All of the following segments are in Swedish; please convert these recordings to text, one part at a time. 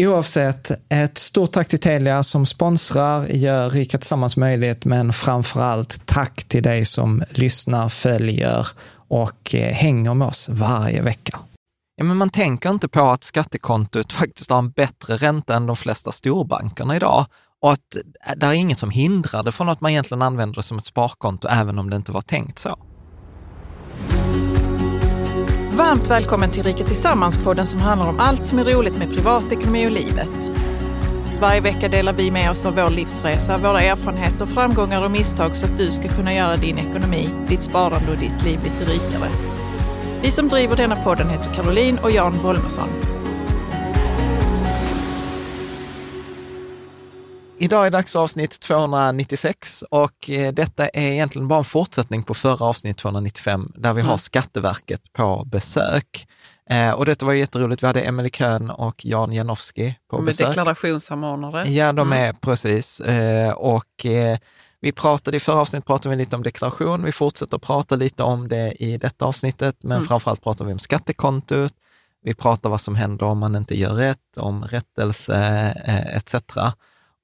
Oavsett, ett stort tack till Telia som sponsrar, gör Rika Tillsammans möjligt, men framför allt tack till dig som lyssnar, följer och eh, hänger med oss varje vecka. Ja, men man tänker inte på att skattekontot faktiskt har en bättre ränta än de flesta storbankerna idag och att eh, det är inget som hindrar det från att man egentligen använder det som ett sparkonto, även om det inte var tänkt så. Varmt välkommen till Rika Tillsammans-podden som handlar om allt som är roligt med privatekonomi och livet. Varje vecka delar vi med oss av vår livsresa, våra erfarenheter, framgångar och misstag så att du ska kunna göra din ekonomi, ditt sparande och ditt liv lite rikare. Vi som driver denna podden heter Caroline och Jan Bolmesson. Idag är dags avsnitt 296 och eh, detta är egentligen bara en fortsättning på förra avsnitt 295 där vi mm. har Skatteverket på besök. Eh, och detta var jätteroligt. Vi hade Emelie Köhn och Jan Janowski på Med besök. deklarationssamordnare. Ja, de Mm. är precis. Eh, och eh, vi pratade i förra avsnittet pratade vi lite om deklaration. Vi fortsätter prata lite om det i detta avsnittet, men Mm. framförallt pratar vi om skattekontot. Vi pratar vad som händer om man inte gör rätt, om rättelse etc.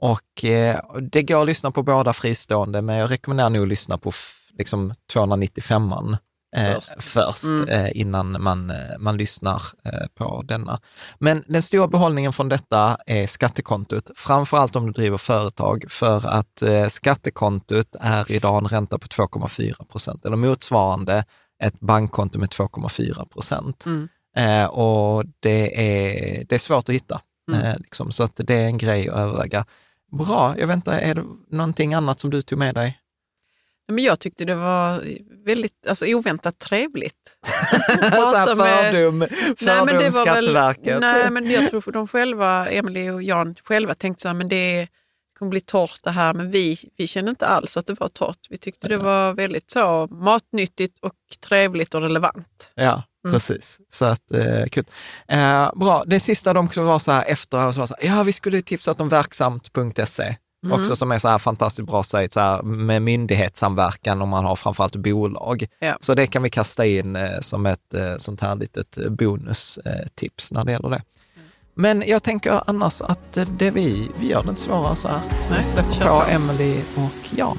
Och eh, det går att lyssna på båda fristående, men jag rekommenderar nog att lyssna på liksom 295an eh, Först. först Mm. eh, innan man, eh, man lyssnar eh, på denna. Men den stora behållningen från detta är skattekontot, framför allt om du driver företag, för att eh, skattekontot är idag en ränta på 2,4 procent, eller motsvarande ett bankkonto med 2,4 procent. Mm. Eh, och det är, det är svårt att hitta. Mm. Eh, liksom, så att det är en grej att överväga. Bra, jag väntar, är det någonting annat som du tog med dig? Men jag tyckte det var väldigt alltså, oväntat trevligt. så här Prata med- fördum, Nej, men var väl- Skatteverket. Nej, men jag tror de själva, Emelie och Jan själva tänkte så här, men det kommer bli torrt det här, men vi, vi kände inte alls att det var torrt. Vi tyckte det var väldigt så matnyttigt och trevligt och relevant. Ja, Mm. precis. Så att, eh, kul. Eh, bra, det sista de också var så här efter, så var så här, ja vi skulle tipsat om verksamt.se. Mm. också som är så här fantastiskt bra sajt så här, med myndighetssamverkan om man har framförallt bolag. Ja. Så det kan vi kasta in eh, som ett eh, sånt här litet eh, bonustips när det gäller det. Men jag tänker annars att eh, det vi, vi gör det inte svårare så här. Så Nej, vi släpper på på. Emily och Jan.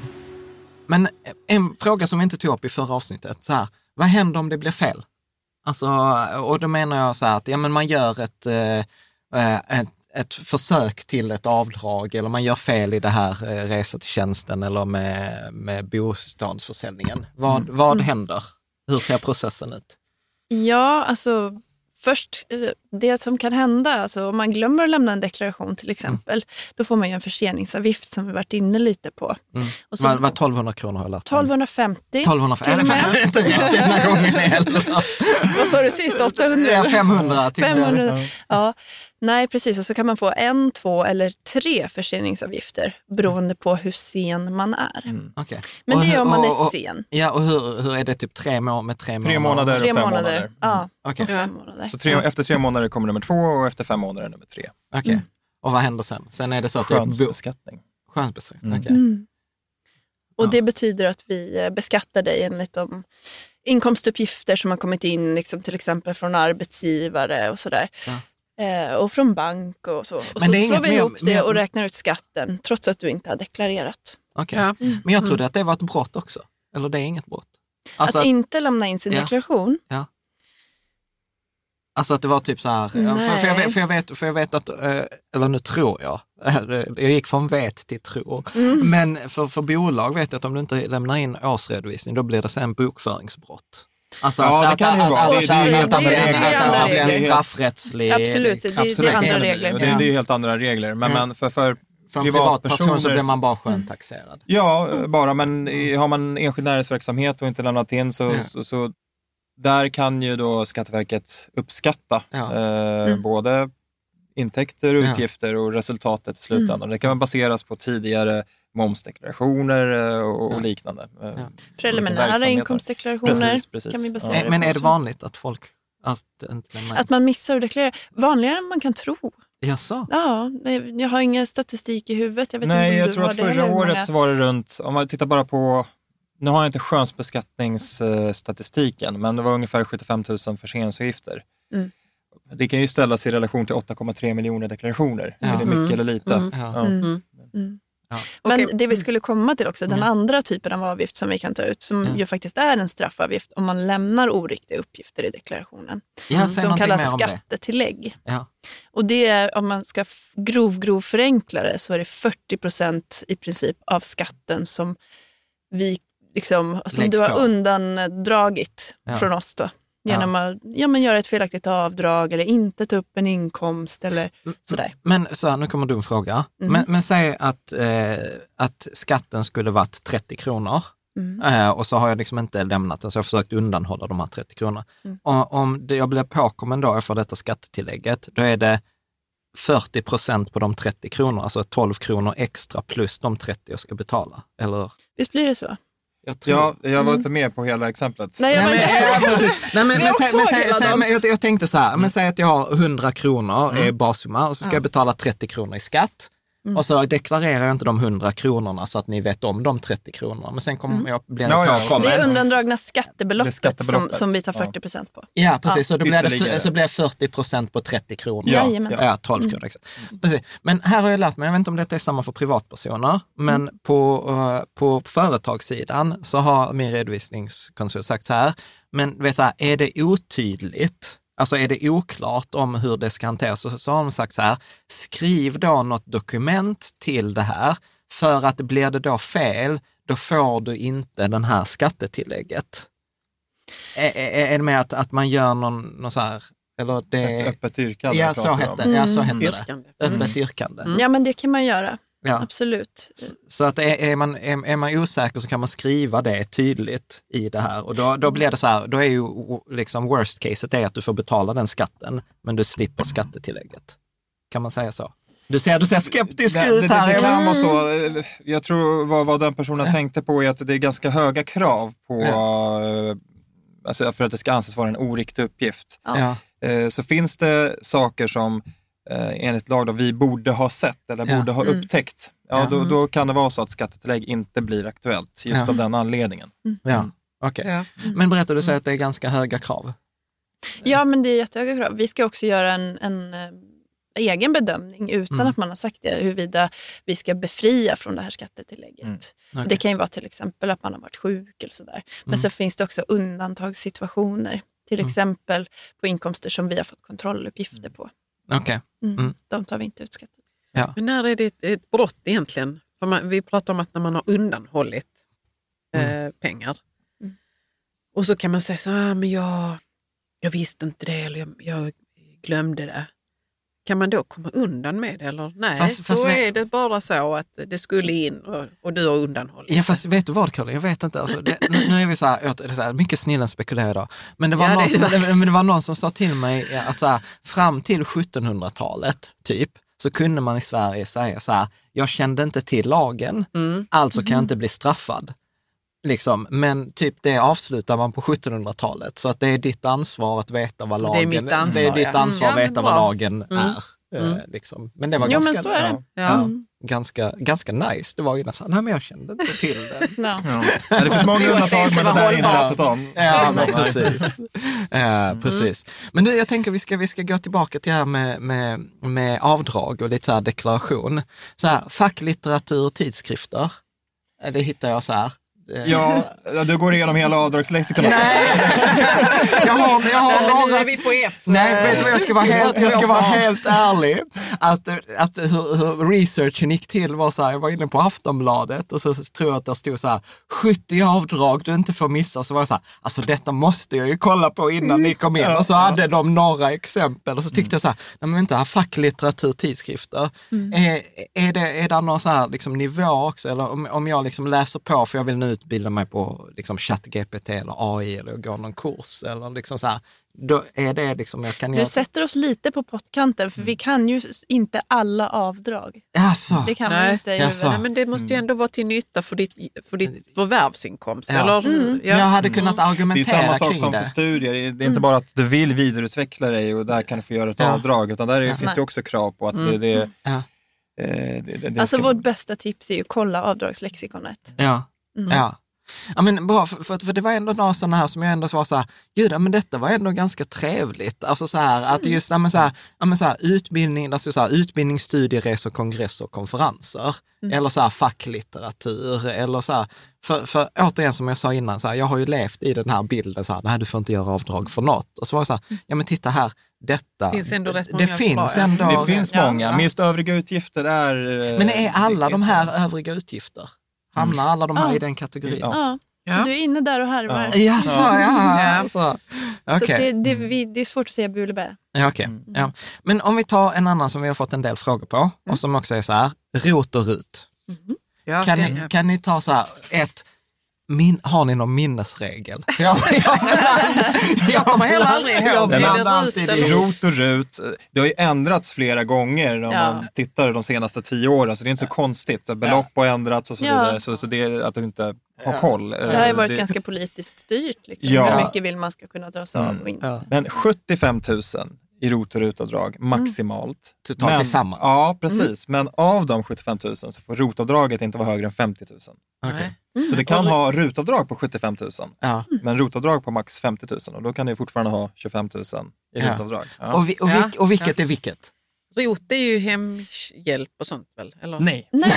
Men en fråga som vi inte tog upp i förra avsnittet, så här, vad händer om det blir fel? Alltså, och då menar jag så här att ja, men man gör ett, eh, eh, ett, ett försök till ett avdrag eller man gör fel i det här eh, resa till tjänsten eller med, med bostadsförsäljningen. Vad, vad händer? Hur ser processen ut? Ja, alltså först det som kan hända, alltså om man glömmer att lämna en deklaration till exempel, då får man ju en förseningsavgift som vi varit inne lite på. Och så, Vad vad 1200 kronor har jag lärt mig. 1250. 1200, till är och det med. fan inte rätt den här gången heller? Vad sa du sist? 800? Ja, 500 tyckte jag. 500. Ja, nej precis. Och så kan man få en, två eller tre förseningsavgifter beroende på hur sen man är. Okej. Men Och det är om man och- är och- sen. Ja, och hur, hur är det typ tre månader med tre månader? Tre månader. Tre och fem månader. Ja, och fem månader. Så tre, efter tre månader kommer nummer två och efter fem månader nummer tre. okej. Och vad händer sen? Sen är det så att du... Skönsbeskattning. Skönsbeskattning, Mm. okej. Mm. Och Ja. det betyder att vi eh, beskattar dig enligt de inkomstuppgifter som har kommit in, liksom till exempel från arbetsgivare och sådär. Eh, och från bank och så. Och Men så det slår vi ihop det och räknar ut skatten trots att du inte har deklarerat. Okej. Mm. Men jag trodde att det var ett brott också. Eller det är inget brott? Alltså att, att, inte lämna in sin Ja. deklaration, alltså att det var typ så här, för, för, jag vet, för, jag vet, för jag vet att, eh, eller nu tror jag, jag gick från vet till tro, Mm. men för, för bolag vet jag att om du inte lämnar in årsredovisning, då blir det sen bokföringsbrott. Alltså Ja, det kan det ju vara. Det- det är helt andra det- regler. det- blir en straffrättslig... absolut, det, är andra regler. Det, det är helt andra regler. Men, men för, för För en privatperson så blir man bara Mm. sköntaxerad. Ja, bara, men har man enskild näringsverksamhet och inte lämnat in så, Ja. så, så där kan ju då Skatteverket uppskatta Ja. eh, Mm. både intäkter, utgifter och resultatet i slutändan. Mm. Det kan baseras på tidigare momsdeklarationer eh, och, Ja. och liknande. Eh, Ja. Preliminära inkomstdeklarationer Precis, precis. kan vi Ja. basera Eh, Men är det vanligt att folk att in? Att man missar att deklarera. Vanligare än man kan tro. Jaså? Ja, jag har ingen statistik i huvudet. Jag vet Nej, inte om jag du tror att förra året många- så var det runt, om man tittar bara på, nu har jag inte skönsbeskattningsstatistiken, men det var ungefär 75 000 förseningsavgifter. Mm. Det kan ju ställas i relation till 8,3 miljoner deklarationer. Ja. Är det mycket Mm. eller lite? Mm. Ja. Ja. Mm. Mm. Men Okej. det vi skulle komma till också, den Mm. andra typen av avgift som vi kan ta ut, som Ja. ju faktiskt är en straffavgift om man lämnar oriktiga uppgifter i deklarationen, Ja, som kallas om det. skattetillägg. Ja. Och det är, om man ska grov, grov förenkla det, så är det 40 procent i princip av skatten som vi liksom, som Läggs du har på. undandragit Ja. från oss då. Genom att ja, men göra ett felaktigt avdrag eller inte ta upp en inkomst eller sådär. Men så här, nu kommer en dum fråga. Mm. Men, men säg att, eh, att skatten skulle varit 30 kronor Mm. eh, och så har jag liksom inte lämnat den, så jag har försökt undanhålla de här 30 kronorna. Mm. Och, om det, jag blir påkommen då för detta skattetillägget, då är det 40 procent på de 30 kronorna, alltså 12 kronor extra plus de 30 jag ska betala. Eller? Visst blir det så? Jag tror... Ja, jag var inte med på hela exemplet. Nej, var inte heller. jag tänkte så här, men säg att jag har 100 kronor Mm. i bassumma och så ska jag betala 30 kronor i skatt. Mm. Och så deklarerar jag inte de 100 kronorna så att ni vet om de 30 kronorna. Men sen kommer jag, blir Ja, ja. Det är undandragna skattebeloppet, Det är skattebeloppet, Som, som vi tar ja. 40 procent på. Ja, precis. Så, då blir det, så blir det 40 procent på 30 kronor. Ja. Ja, 12 kronor. Exakt. Precis. Men här har jag lärt mig, jag vet inte om detta är samma för privatpersoner, men på, eh, på företagssidan så har min redovisningskonsult sagt så här, men vet så här, är det otydligt, alltså är det oklart om hur det ska hanteras, så, så har de sagt så här, skriv då något dokument till det här, för att blir det då fel, då får du inte den här skattetillägget. Är, är, är det med att, att man gör någon, någon så här, eller det... Ett öppet yrkande Ja, så hette, ja, så Mm. hette det. Yrkande. Öppet yrkande. Ja, men det kan man göra. Ja. Absolut. Så- att är, är, man, är, är man osäker så kan man skriva det tydligt i det här. Och då, då blir det så här, då är ju liksom worst caset är att du får betala den skatten, men du slipper skattetillägget. Kan man säga så? Du ser, du ser skeptisk Det, ut det, det, här. det kan vara så. Eh, Jag tror vad, vad den personen tänkte på är att det är ganska höga krav på, eh, alltså för att det ska anses vara en oriktig uppgift. Ja. Eh, Så finns det saker som eh, enligt lag då, vi borde ha sett eller Ja. borde ha Mm. upptäckt ja, då, då kan det vara så att skattetillägg inte blir aktuellt just Ja. av den anledningen. Ja, okej. Ja. Men berätta, du säger att det är ganska höga krav. Ja, men det är jättehöga krav. Vi ska också göra en, en eh, egen bedömning utan Mm. att man har sagt det, huruvida vi ska befria från det här skattetillägget. Mm. Okej. Det kan ju vara till exempel att man har varit sjuk eller sådär. Men Mm. så finns det också undantagssituationer. Till Mm. exempel på inkomster som vi har fått kontrolluppgifter på. Okej. Mm. Mm. De tar vi inte ut skatt. Men när är det ett, ett brott egentligen? För man, vi pratar om att när man har undanhållit eh, pengar Mm. och så kan man säga så ah, men jag, jag visste inte det eller jag, jag glömde det. Kan man då komma undan med det eller nej? Fast- fast då är det bara så att det skulle in och, och du har undanhållit. Ja fast vet du vad Karin, jag vet inte. Alltså, det, nu, är vi så här, åt- det är så här mycket snillen spekulerar. Men det var, Ja, någon som, det men det var någon som sa till mig att så här, fram till 1700-talet, typ, så kunde man i Sverige säga så här, jag kände inte till lagen, Mm. alltså kan jag inte bli straffad. Liksom. Men typ det avslutar man på 1700-talet, så att det är ditt ansvar att veta vad Det är lagen mitt ansvar, det är ditt ja. ansvar att Mm. Ja, men veta vad lagen Mm. är. eh, Mm. Liksom. Men det var Jo, ganska, det. ja, Ja. ganska, ganska nice. Det var ju nästan, nej men jag kände inte till det. Ja. Ja. Det finns många att undantag men det där är inte att ta. Ja, men Nej. precis. Eh, precis. Men du, jag tänker vi ska, vi ska gå tillbaka till det här med, med, med avdrag och lite så här deklaration. Så här, facklitteratur, tidskrifter, eh, det hittar jag så här. Eh, Ja, du går igenom hela avdragslexikonet. jag har, jag har Nej, men nu är vi på F. Nej, vet du vad, jag ska vara helt, jag ska vara helt ärlig. Att, att hur, hur researchen gick till var så här, jag var inne på Aftonbladet och så, tror jag att det stod så här, 70 avdrag du inte får missa. Så var jag så här, alltså detta måste jag ju kolla på innan ni kom in. Och så hade de några exempel och så tyckte jag så här, nej men vänta, facklitteratur, tidskrifter. Är, är, det, är det någon så här liksom nivå också? Eller om, om jag liksom läser på för jag vill nu utbilda mig på liksom ChatGPT eller AI eller gå någon kurs eller liksom så här, då är det liksom, jag kan Du göra... sätter oss lite på pottkanten för vi kan ju inte alla avdrag. Alltså, Det kan man Nej. inte. i Jaså. huvudet. Nej, men det måste ju ändå vara till nytta för ditt, för ditt förvärvsinkomst. Ja. Eller, Mm. men jag ja. hade kunnat Det är argumentera samma sak kring som det. för studier. Det är inte bara att du vill vidareutveckla dig och där kan du få göra ett Ja. avdrag, utan där är, finns det Nej. också krav på att Mm. det, det, Ja. eh, det, det, det Alltså ska- vårt bästa tips är ju kolla avdragslexikonet. Ja. Mm. ja. Ja men bra, för, för, för det var ändå några sådana här som jag ändå var så här, gud, ja, men detta var ändå ganska trevligt. Alltså så här, att just, ja, men så här, ja, men så här, utbildning, alltså så här, utbildning, studieresor, kongresser och konferenser. Eller så här facklitteratur, eller så här, för, för återigen som jag sa innan, så här, jag har ju levt i den här bilden, så här, nej du får inte göra avdrag för något. Och så var det så här, ja men titta här, detta. Finns ändå rätt det många finns bra, ändå. Det finns Ja. många, men just övriga utgifter är... eh, Men är alla det de här övriga utgifter? Hamnar alla de här Ja. i den kategorin? Ja. Ja. Så du är inne där och harvar. Ja. Jaså, ja. Ja. Alltså. Så Okej. det, det, vi, det är svårt att säga bu eller bä. Ja, okej. ja. Men om vi tar en annan som vi har fått en del frågor på och som också är så här, rot och rut. Ja, Kan, det- ni, kan ni ta så här, ett, min, har ni någon minnesregel? Ja, Jag kommer heller aldrig ihåg. RUT alltid ihop. ROT och RUT, det har ju ändrats flera gånger om Ja. man tittar de senaste tio åren, så det är inte så konstigt. Belopp har ändrats och så Ja. vidare, så, så det är att du inte har koll. Det har ju varit Det- ganska politiskt styrt. Liksom. Ja. Hur mycket vill man ska kunna dras av och inte. Ja. Men 75 000 i ROT och RUT-avdrag maximalt. Totalt men, tillsammans? Ja, precis. Men av de 75 000 så får ROT-avdraget inte vara högre än 50 000. Okej. Så det kan ha RUT-avdrag på 75 000, Ja. men ROT-avdrag på max 50 000 och då kan du fortfarande ha 25 000 i Ja. RUT-avdrag. Ja. Och, vi, och, vilk, och vilket är vilket? ROT är ju hemhjälp och sånt väl? Eller? Nej. Nej,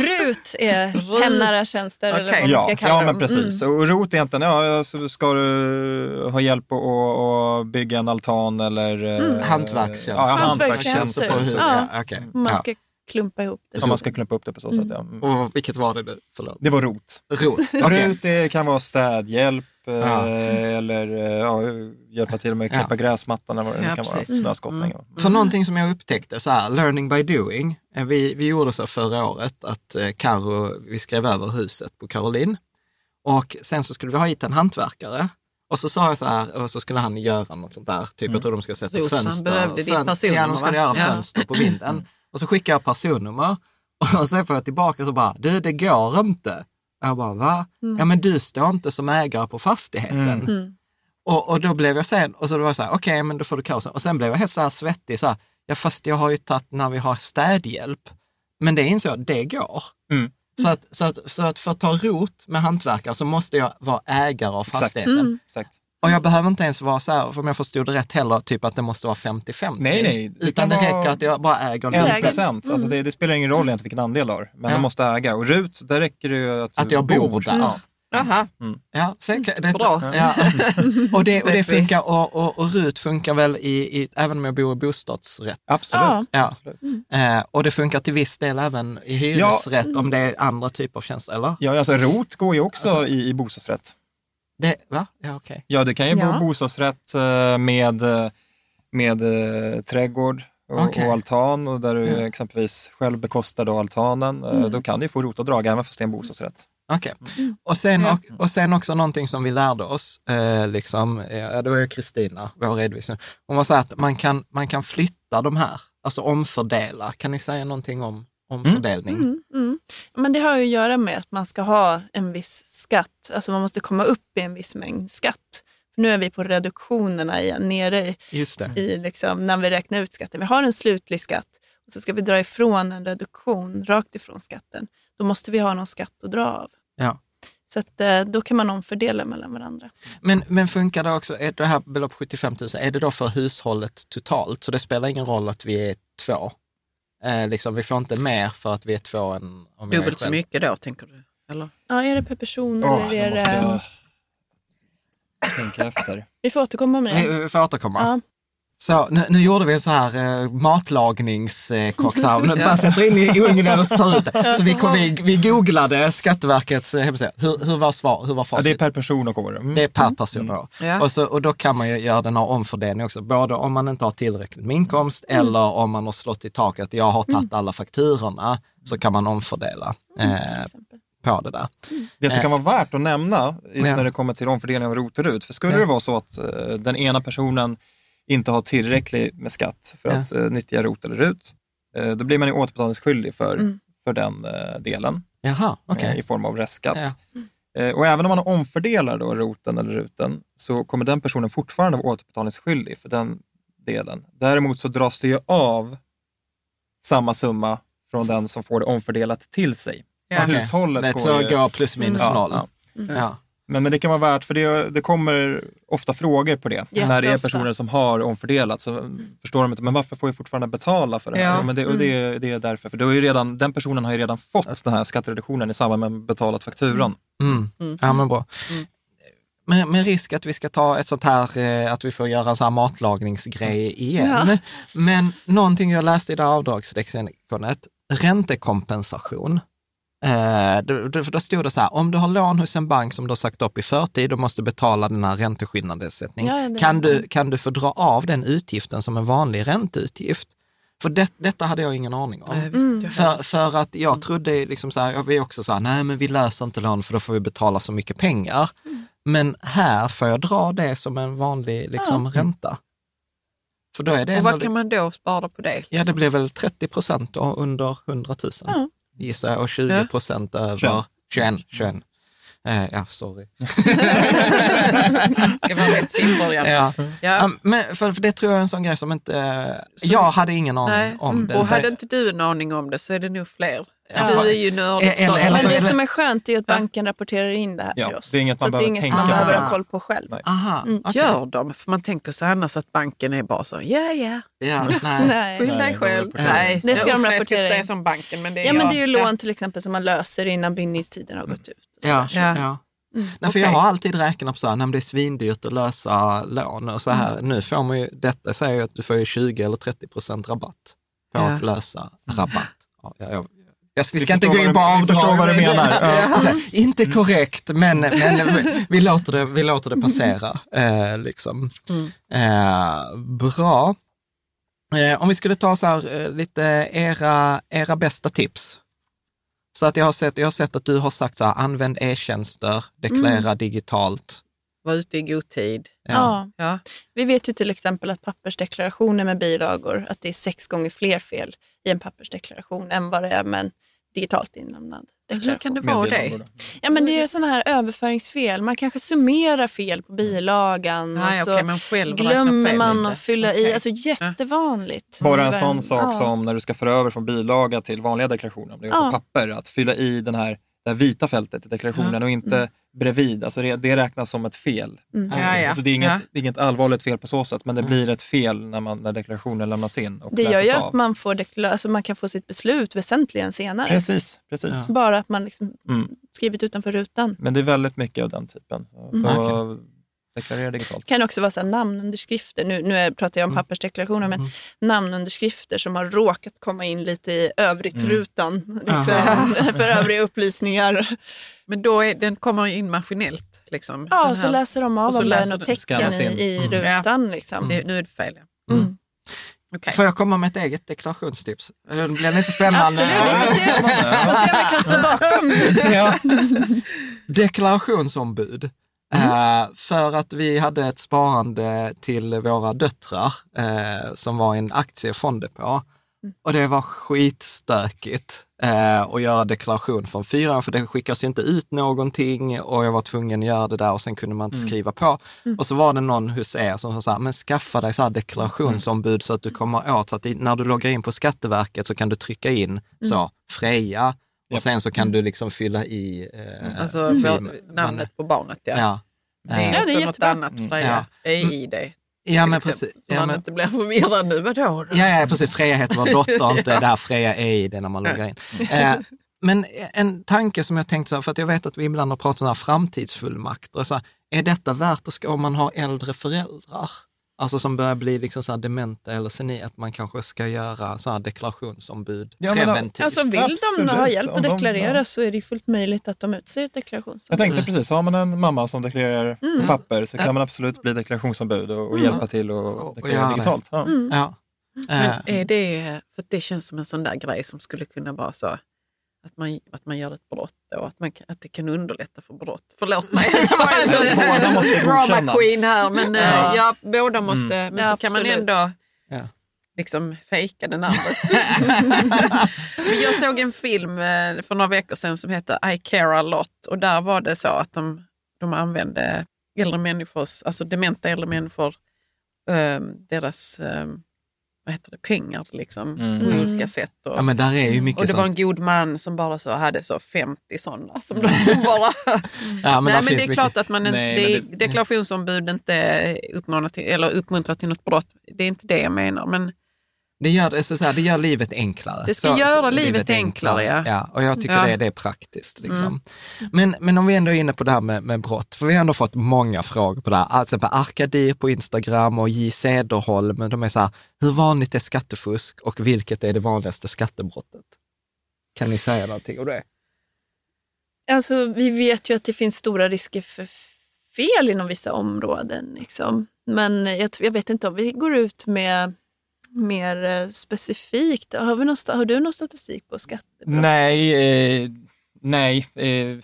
RUT är hemnära tjänster eller Okej. vad man Ja, ska kalla ja men dem. precis. Mm. Och ROT är egentligen, ja, ska du ha hjälp att bygga en altan eller... eh, Hantverkstjänster. Ja, Hantverkstjänster. Ja. okej. Man Ja. ska klumpa ihop det. Om man ska klumpa upp det på så sätt, ja. Mm. Och vilket var det nu? Förlåt. Det var ROT. Rot. Okej. RUT det kan vara städhjälp eh, Ja. eller eh, ja, hjälpa till med att Ja. klippa gräsmattan eller vad det Ja, kan vara. precis. Snöskottning. och- För någonting som jag upptäckte, så här, learning by doing. Eh, Vi, vi gjorde så förra året att eh, Karo, vi skrev över huset på Caroline. Och sen så skulle vi ha hit en hantverkare. Och så sa jag så här, och så skulle han göra något sånt där, typ jag tror de ska sätta Rot, så han fönster. behövde ditt fön- personnummer, Ja, de skulle göra Ja. fönster på vinden. Och så skickade jag personnummer. Och sen får jag tillbaka så bara, du det går inte. Jag bara, va? Ja men du står inte som ägare på fastigheten. Mm. Mm. Och, och då blev jag sen, och så var jag så här, okej men då får du kaosen. Och sen blev jag helt så här svettig, så här, ja fast jag har ju tagit när vi har städhjälp. Men det inser jag, det går. Mm. Så, att, så, att, så att för att ta rot med hantverkare så måste jag vara ägare av Exakt. fastigheten. Mm. Exakt. Och jag behöver inte ens vara så här, om jag förstod det rätt heller, typ att det måste vara 50-50. Nej, nej, det Utan det räcker att jag bara äger En lite. Procent. Alltså det, det spelar ingen roll egentligen vilken andel du har. Men Ja. du måste äga. Och RUT, där räcker det ju att, Att jag bor där. Ja. Jaha, Ja, sen, kan- det, Bra. Ja. och, det, och det funkar, och, och, och RUT funkar väl i, i, även om jag bor i bostadsrätt. Absolut. Ja. Ja. Absolut. Eh, och det funkar till viss del även i hyresrätt om det är andra typer av tjänster, eller? Ja, alltså ROT går ju också Alltså- i, i bostadsrätt. Det, va? Ja, okej. Ja, du kan ju bo Ja. bostadsrätt eh, med, eh, med eh, trädgård och, Okej. och altan och där du Ja. exempelvis själv bekostar då altanen. Mm. Då kan du ju få rotavdrag även fast det är en bostadsrätt. Okej. Och, sen, och, och sen också någonting som vi lärde oss, eh, liksom, eh, det var ju Kristina, vår redovisning. Hon var så här att man kan, man kan flytta de här, alltså omfördela. Kan ni säga någonting om omfördelning? Mm, mm. Men det har ju att göra med att man ska ha en viss skatt. Alltså man måste komma upp i en viss mängd skatt. För nu är vi på reduktionerna igen, nere i, Just det. i liksom, när vi räknar ut skatten. Vi har en slutlig skatt och så ska vi dra ifrån en reduktion rakt ifrån skatten. Då måste vi ha någon skatt att dra av. Ja. Så att, eh, då kan man omfördela mellan varandra. Men, men funkar det också, är det här belopp 75 000, är det då för hushållet totalt? Så det spelar ingen roll att vi är två? Eh, liksom, vi får inte mer för att vi är två än om jag är dubbelt så själv. mycket då, tänker du? Eller? Ja, är det per person Åh, eller är då måste det... jag tänka efter. Vi får återkomma med Vi, det. vi får återkomma. Ja. Så nu, nu gjorde vi så här eh, matlagningskock, så här. man sätter in i ugnen och så tar ut det. Så vi, kom, vi, vi googlade Skatteverkets eh, hemsida. Hur, hur var svar? Hur var Ja, facit? det är per person och år. Mm. Det är per person då. Ja. Och, så, och då kan man ju göra den här omfördelningen också, både om man inte har tillräckligt med inkomst eller om man har slått i taket. Jag har tagit alla fakturorna, så kan man omfördela till eh, på det där. Det som kan vara värt att nämna just Ja. när det kommer till omfördelning av ROT och RUT, för skulle Ja. det vara så att eh, den ena personen inte har tillräckligt med skatt för Ja. att eh, nyttja ROT eller RUT, eh, då blir man ju återbetalningsskyldig för, Mm. för den eh, delen Jaha, eh, i form av restskatt. Ja. Eh, och även om man omfördelar då ROTen eller RUTen så kommer den personen fortfarande vara återbetalningsskyldig för den delen. Däremot så dras det ju av samma summa från den som får det omfördelat till sig. Så Ja. Okej. hushållet Det går så ju... går plus minus Ja, noll. ja. Ja. Men, men det kan vara värt, för det, det kommer ofta frågor på det. När det är Jätteofta. personer som har omfördelat så förstår de inte, men varför får jag fortfarande betala för det här? Ja. Ja, men det, och det, det är därför, för då är ju redan, den personen har ju redan fått den här skattereduktionen i samband med betalat fakturan. Mm. Mm. Ja, men bra. Mm. Med, med risk att vi ska ta ett sånt här, eh, att vi får göra en sån här matlagningsgrej igen. Ja. Men någonting jag läste i det här avdragslexikonet, räntekompensation. Eh, för då stod det så här, om du har lån hos en bank som du har sagt upp i förtid och måste betala den här ränteskillnadsersättningen, Ja, kan, du, kan du få dra av den utgiften som en vanlig ränteutgift? För det, detta hade jag ingen aning om. Mm. För, för att jag trodde liksom så här, vi också så här, nej men vi löser inte lån för då får vi betala så mycket pengar. Men här får jag dra det som en vanlig liksom, ränta. För då är det Och vad kan man då spara på det? ja det blir väl 30 procent under 100 000 Ja. Gissar jag och 20 procent över 21. 21, 21. Eh, ja, sorry. Ska vara rätt siffror. Ja. Ja. Ja, men för, för det tror jag är en sån grej som inte, jag hade ingen aning Nej. om Mm. det. Och hade inte du en aning om det så är det nog fler. Ja, du är ju nördig. Men det som är skönt är att banken rapporterar in det här Ja, till oss. det är inget man så att det är behöver inget tänka man behöver ha koll på själv. Nej. Aha, Mm. okej. Gör de? För man tänker så annars att banken är bara så, ja ja, Ja, nej. Nej. skyll Nej, dig själv. Nej, Det ska de usch, nej, Jag ska rapportera inte säga in. som banken, men det är Ja, men det är ju Ja. lån till exempel som man löser innan bindningstiden har gått ut. Ja, Ja. ja. Mm. Nej, för jag Okej. har alltid räknat på så här, när det är svindyrt att lösa lån och så här, nu får man ju, detta säger ju att du får ju 20 eller 30 procent rabatt på Ja. att lösa rabatt. Ja, jag, jag, jag ska, vi Vi ska inte gå in på vad du- vi avdrag. förstår vad du menar. Ja. Alltså, inte korrekt, men, men vi, låter det, vi låter det passera. Eh, liksom. Mm. eh, bra. Eh, om vi skulle ta så här, eh, lite era, era bästa tips. Så att jag har sett, jag har sett att du har sagt så här, använd e-tjänster, deklarera digitalt. Var ute i god tid. Ja. Ja. Vi vet ju till exempel att pappersdeklarationer med bilagor, att det är sex gånger fler fel i en pappersdeklaration än vad det är med en digitalt inlämnad. Hur kan det vara det? Ja, men det är sådana här överföringsfel. Man kanske summerar fel på bilagan Nej, och så själv räknar glömmer man att fylla Okej. i. Alltså jättevanligt. Bara en sån sak Ja. som när du ska föra över från bilaga till vanliga deklarationer, om det är Ja. på papper, att fylla i den här, det här vita fältet i deklarationen och inte bredvid. Alltså det, det räknas som ett fel. Mm. Ja, ja. Alltså det, är inget, Ja. det är inget allvarligt fel på så sätt, men det blir ett fel när, man, när deklarationen lämnas in och Det gör ju av. att man, får dekla- alltså man kan få sitt beslut väsentligen senare. Precis, precis. Bara att man liksom Mm. skrivit utanför rutan. Men det är väldigt mycket av den typen. Så Mm. Deklarera digitalt. Det kan också vara så här namnunderskrifter. Nu, nu är- pratar jag Mm. om pappersdeklarationer, men namnunderskrifter som har råkat komma in lite i övrigt-rutan. Liksom, för övriga upplysningar. Men då är, den kommer in maskinellt? Liksom, Ja, den och så här- läser de av om det är något tecken i, i Mm. rutan. Liksom. det, nu är det fel. Ja. Mm. Okej. Får jag komma med ett eget deklarationstips? Det blir lite spännande. Absolut, vi får se, vi får se om vi kan stå bakom. ja. Deklarationsombud. Eh, för att vi hade ett sparande till våra döttrar eh, som var en aktiefond på. Och det var skitstökigt eh, att göra deklaration från fyra år, för det skickas ju inte ut någonting och jag var tvungen att göra det där och sen kunde man inte skriva på. Och så var det någon hos er som sa men skaffa dig så här deklarationsombud så att du kommer åt, så att när du loggar in på Skatteverket så kan du trycka in så, Freja och sen så kan du liksom fylla i eh, Alltså för, namnet på barnet, ja. Ja. Det är Eh, Ja, också det är något jättebra. annat för dig, Ja. ja. i det. Ja, men precis. Så Ja, man men, inte blir förvirrad nu. Vadå? då? ja, ja, precis. Freja heter vår dotter, inte där Freja är i det när man loggar in. Eh, men en tanke som jag tänkte, så här, för att jag vet att vi ibland har pratat om här framtidsfullmakter. Så här, är detta värt att, ska, om man har äldre föräldrar, alltså som börjar bli liksom så här dementa eller senil, att man kanske ska göra så här deklarationsombud Ja, men- preventivt? Alltså vill de Absolut, ha hjälp att de- deklarera ja. så är det fullt möjligt att de utser ett deklarationsombud. Jag tänkte precis, har man en mamma som deklarerar Mm. papper så kan man absolut bli deklarationsombud och, och hjälpa till Och- och och deklarera det. digitalt. Ja. Mm. Ja. Men Eh, är det, för det känns som en sån där grej som skulle kunna vara så att man, att man gör ett brott och att, man, att det kan underlätta för brott. Förlåt mig, Båda måste drama godkänna. queen här, men eh, Ja. ja, båda måste, men Ja, så kan man absolut. ändå Ja. liksom fejka den andres. Jag såg en film eh, för några veckor sedan som heter I care a lot och där var det så att de, de använde äldre människors, alltså dementa äldre människor, eh, deras eh, vad heter det, pengar liksom, Mm. på Mm. olika sätt. Och, ja, men där är ju mycket och det var en sånt. god man som bara så hade så 50 sådana. Som de bara... Ja, Nej, där men det är mycket- klart att man en, Nej, det, men är deklarationsombud inte uppmanar till, eller uppmuntrar till något brott. Det är inte det jag menar. Men Det gör, så så här, det gör livet enklare. Det ska göra livet enklare, ja. ja. Och jag tycker Ja. det, det är praktiskt. Liksom. Men, men om vi ändå är inne på det här med, med brott, för vi har ändå fått många frågor på det här. Alltså på Arkadir på Instagram och J. Cederholm, de är så här, hur vanligt är skattefusk och vilket är det vanligaste skattebrottet? Kan ni säga någonting om det? Alltså, vi vet ju att det finns stora risker för fel inom vissa områden. Liksom. Men jag, jag vet inte om vi går ut med mer eh, specifikt. Har, vi någon, har du någon statistik på skattebrott? Nej, eh, nej. Eh,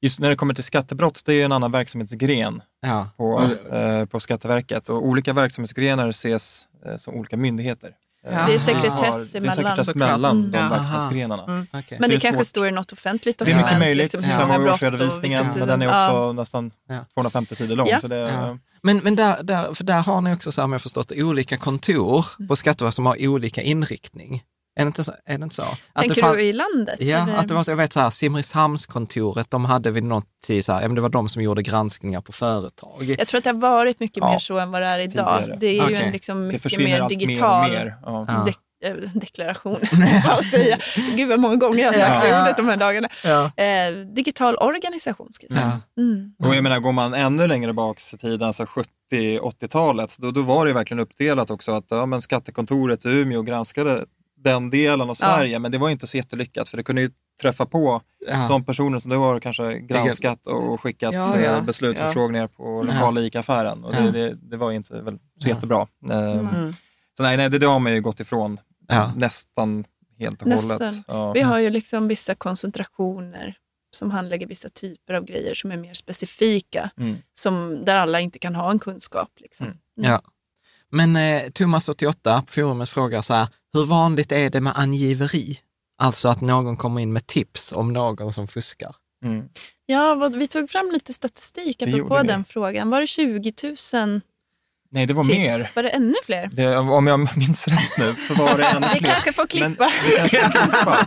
just när det kommer till skattebrott, det är ju en annan verksamhetsgren Ja. på, eh, på Skatteverket och olika verksamhetsgrenar ses eh, som olika myndigheter. Eh, Ja. Det är sekretess har- Det är emellan. sekretess Såklart. mellan Mm. de Ja. verksamhetsgrenarna. Mm. Okej. Så Men det det kanske svårt. står i något offentligt Det är dokument. mycket möjligt. liksom, brott och årsredovisningen, men den är också ja. nästan Ja. 250 sidor lång. Ja. Så det, Ja. Men, men där, där, för där har ni också, så här, om jag förstått olika kontor på Skatteverket som har olika inriktning. Är det inte så? Är det inte så? Att det Tänker fann- du i landet? Ja, eller? att det var så, jag vet så här, Simrishamnskontoret, de hade vid något tid så här, ja, men det var de som gjorde granskningar på företag. Jag tror att det har varit mycket Ja, mer så än vad det är idag. tidigare. Det är ju Okej. en liksom mycket mer digital mer mer. Ja. Ja. eh, deklaration. Vad säger jag? Gud vad många gånger jag har sagt det Ja. ordet de här dagarna. Ja. Eh, digital organisation ska jag säga. Ja. Mm. Och jag menar, går man ännu längre bak i tiden, alltså 70-80-talet, då, då var det verkligen uppdelat också att ja, men skattekontoret i Umeå granskade den delen av Sverige, men det var inte så jättelyckat för det kunde ju träffa på Ja. de personer som då har kanske granskat och skickat Ja, eh, ja. beslutsförfrågningar på lokala ICA-affären och det, Ja. det, det var ju inte väl så Ja. jättebra. Eh, Mm. Så nej, nej det, det har man ju gått ifrån Ja. nästan helt och Nästan. hållet. Ja. Vi har ju liksom vissa koncentrationer som handlägger vissa typer av grejer som är mer specifika, Mm. som, där alla inte kan ha en kunskap. Liksom. Mm. Ja. Men eh, Thomas88 på forumet frågar så här, hur vanligt är det med angiveri? Alltså att någon kommer in med tips om någon som fuskar. Mm. Ja, vad, vi tog fram lite statistik vi. den frågan. Var det 20 000 Nej, det var tips? mer. Var det ännu fler? Det, om jag minns rätt nu så var det ännu Vi fler. kanske får Men, klippa. vi kanske får klippa.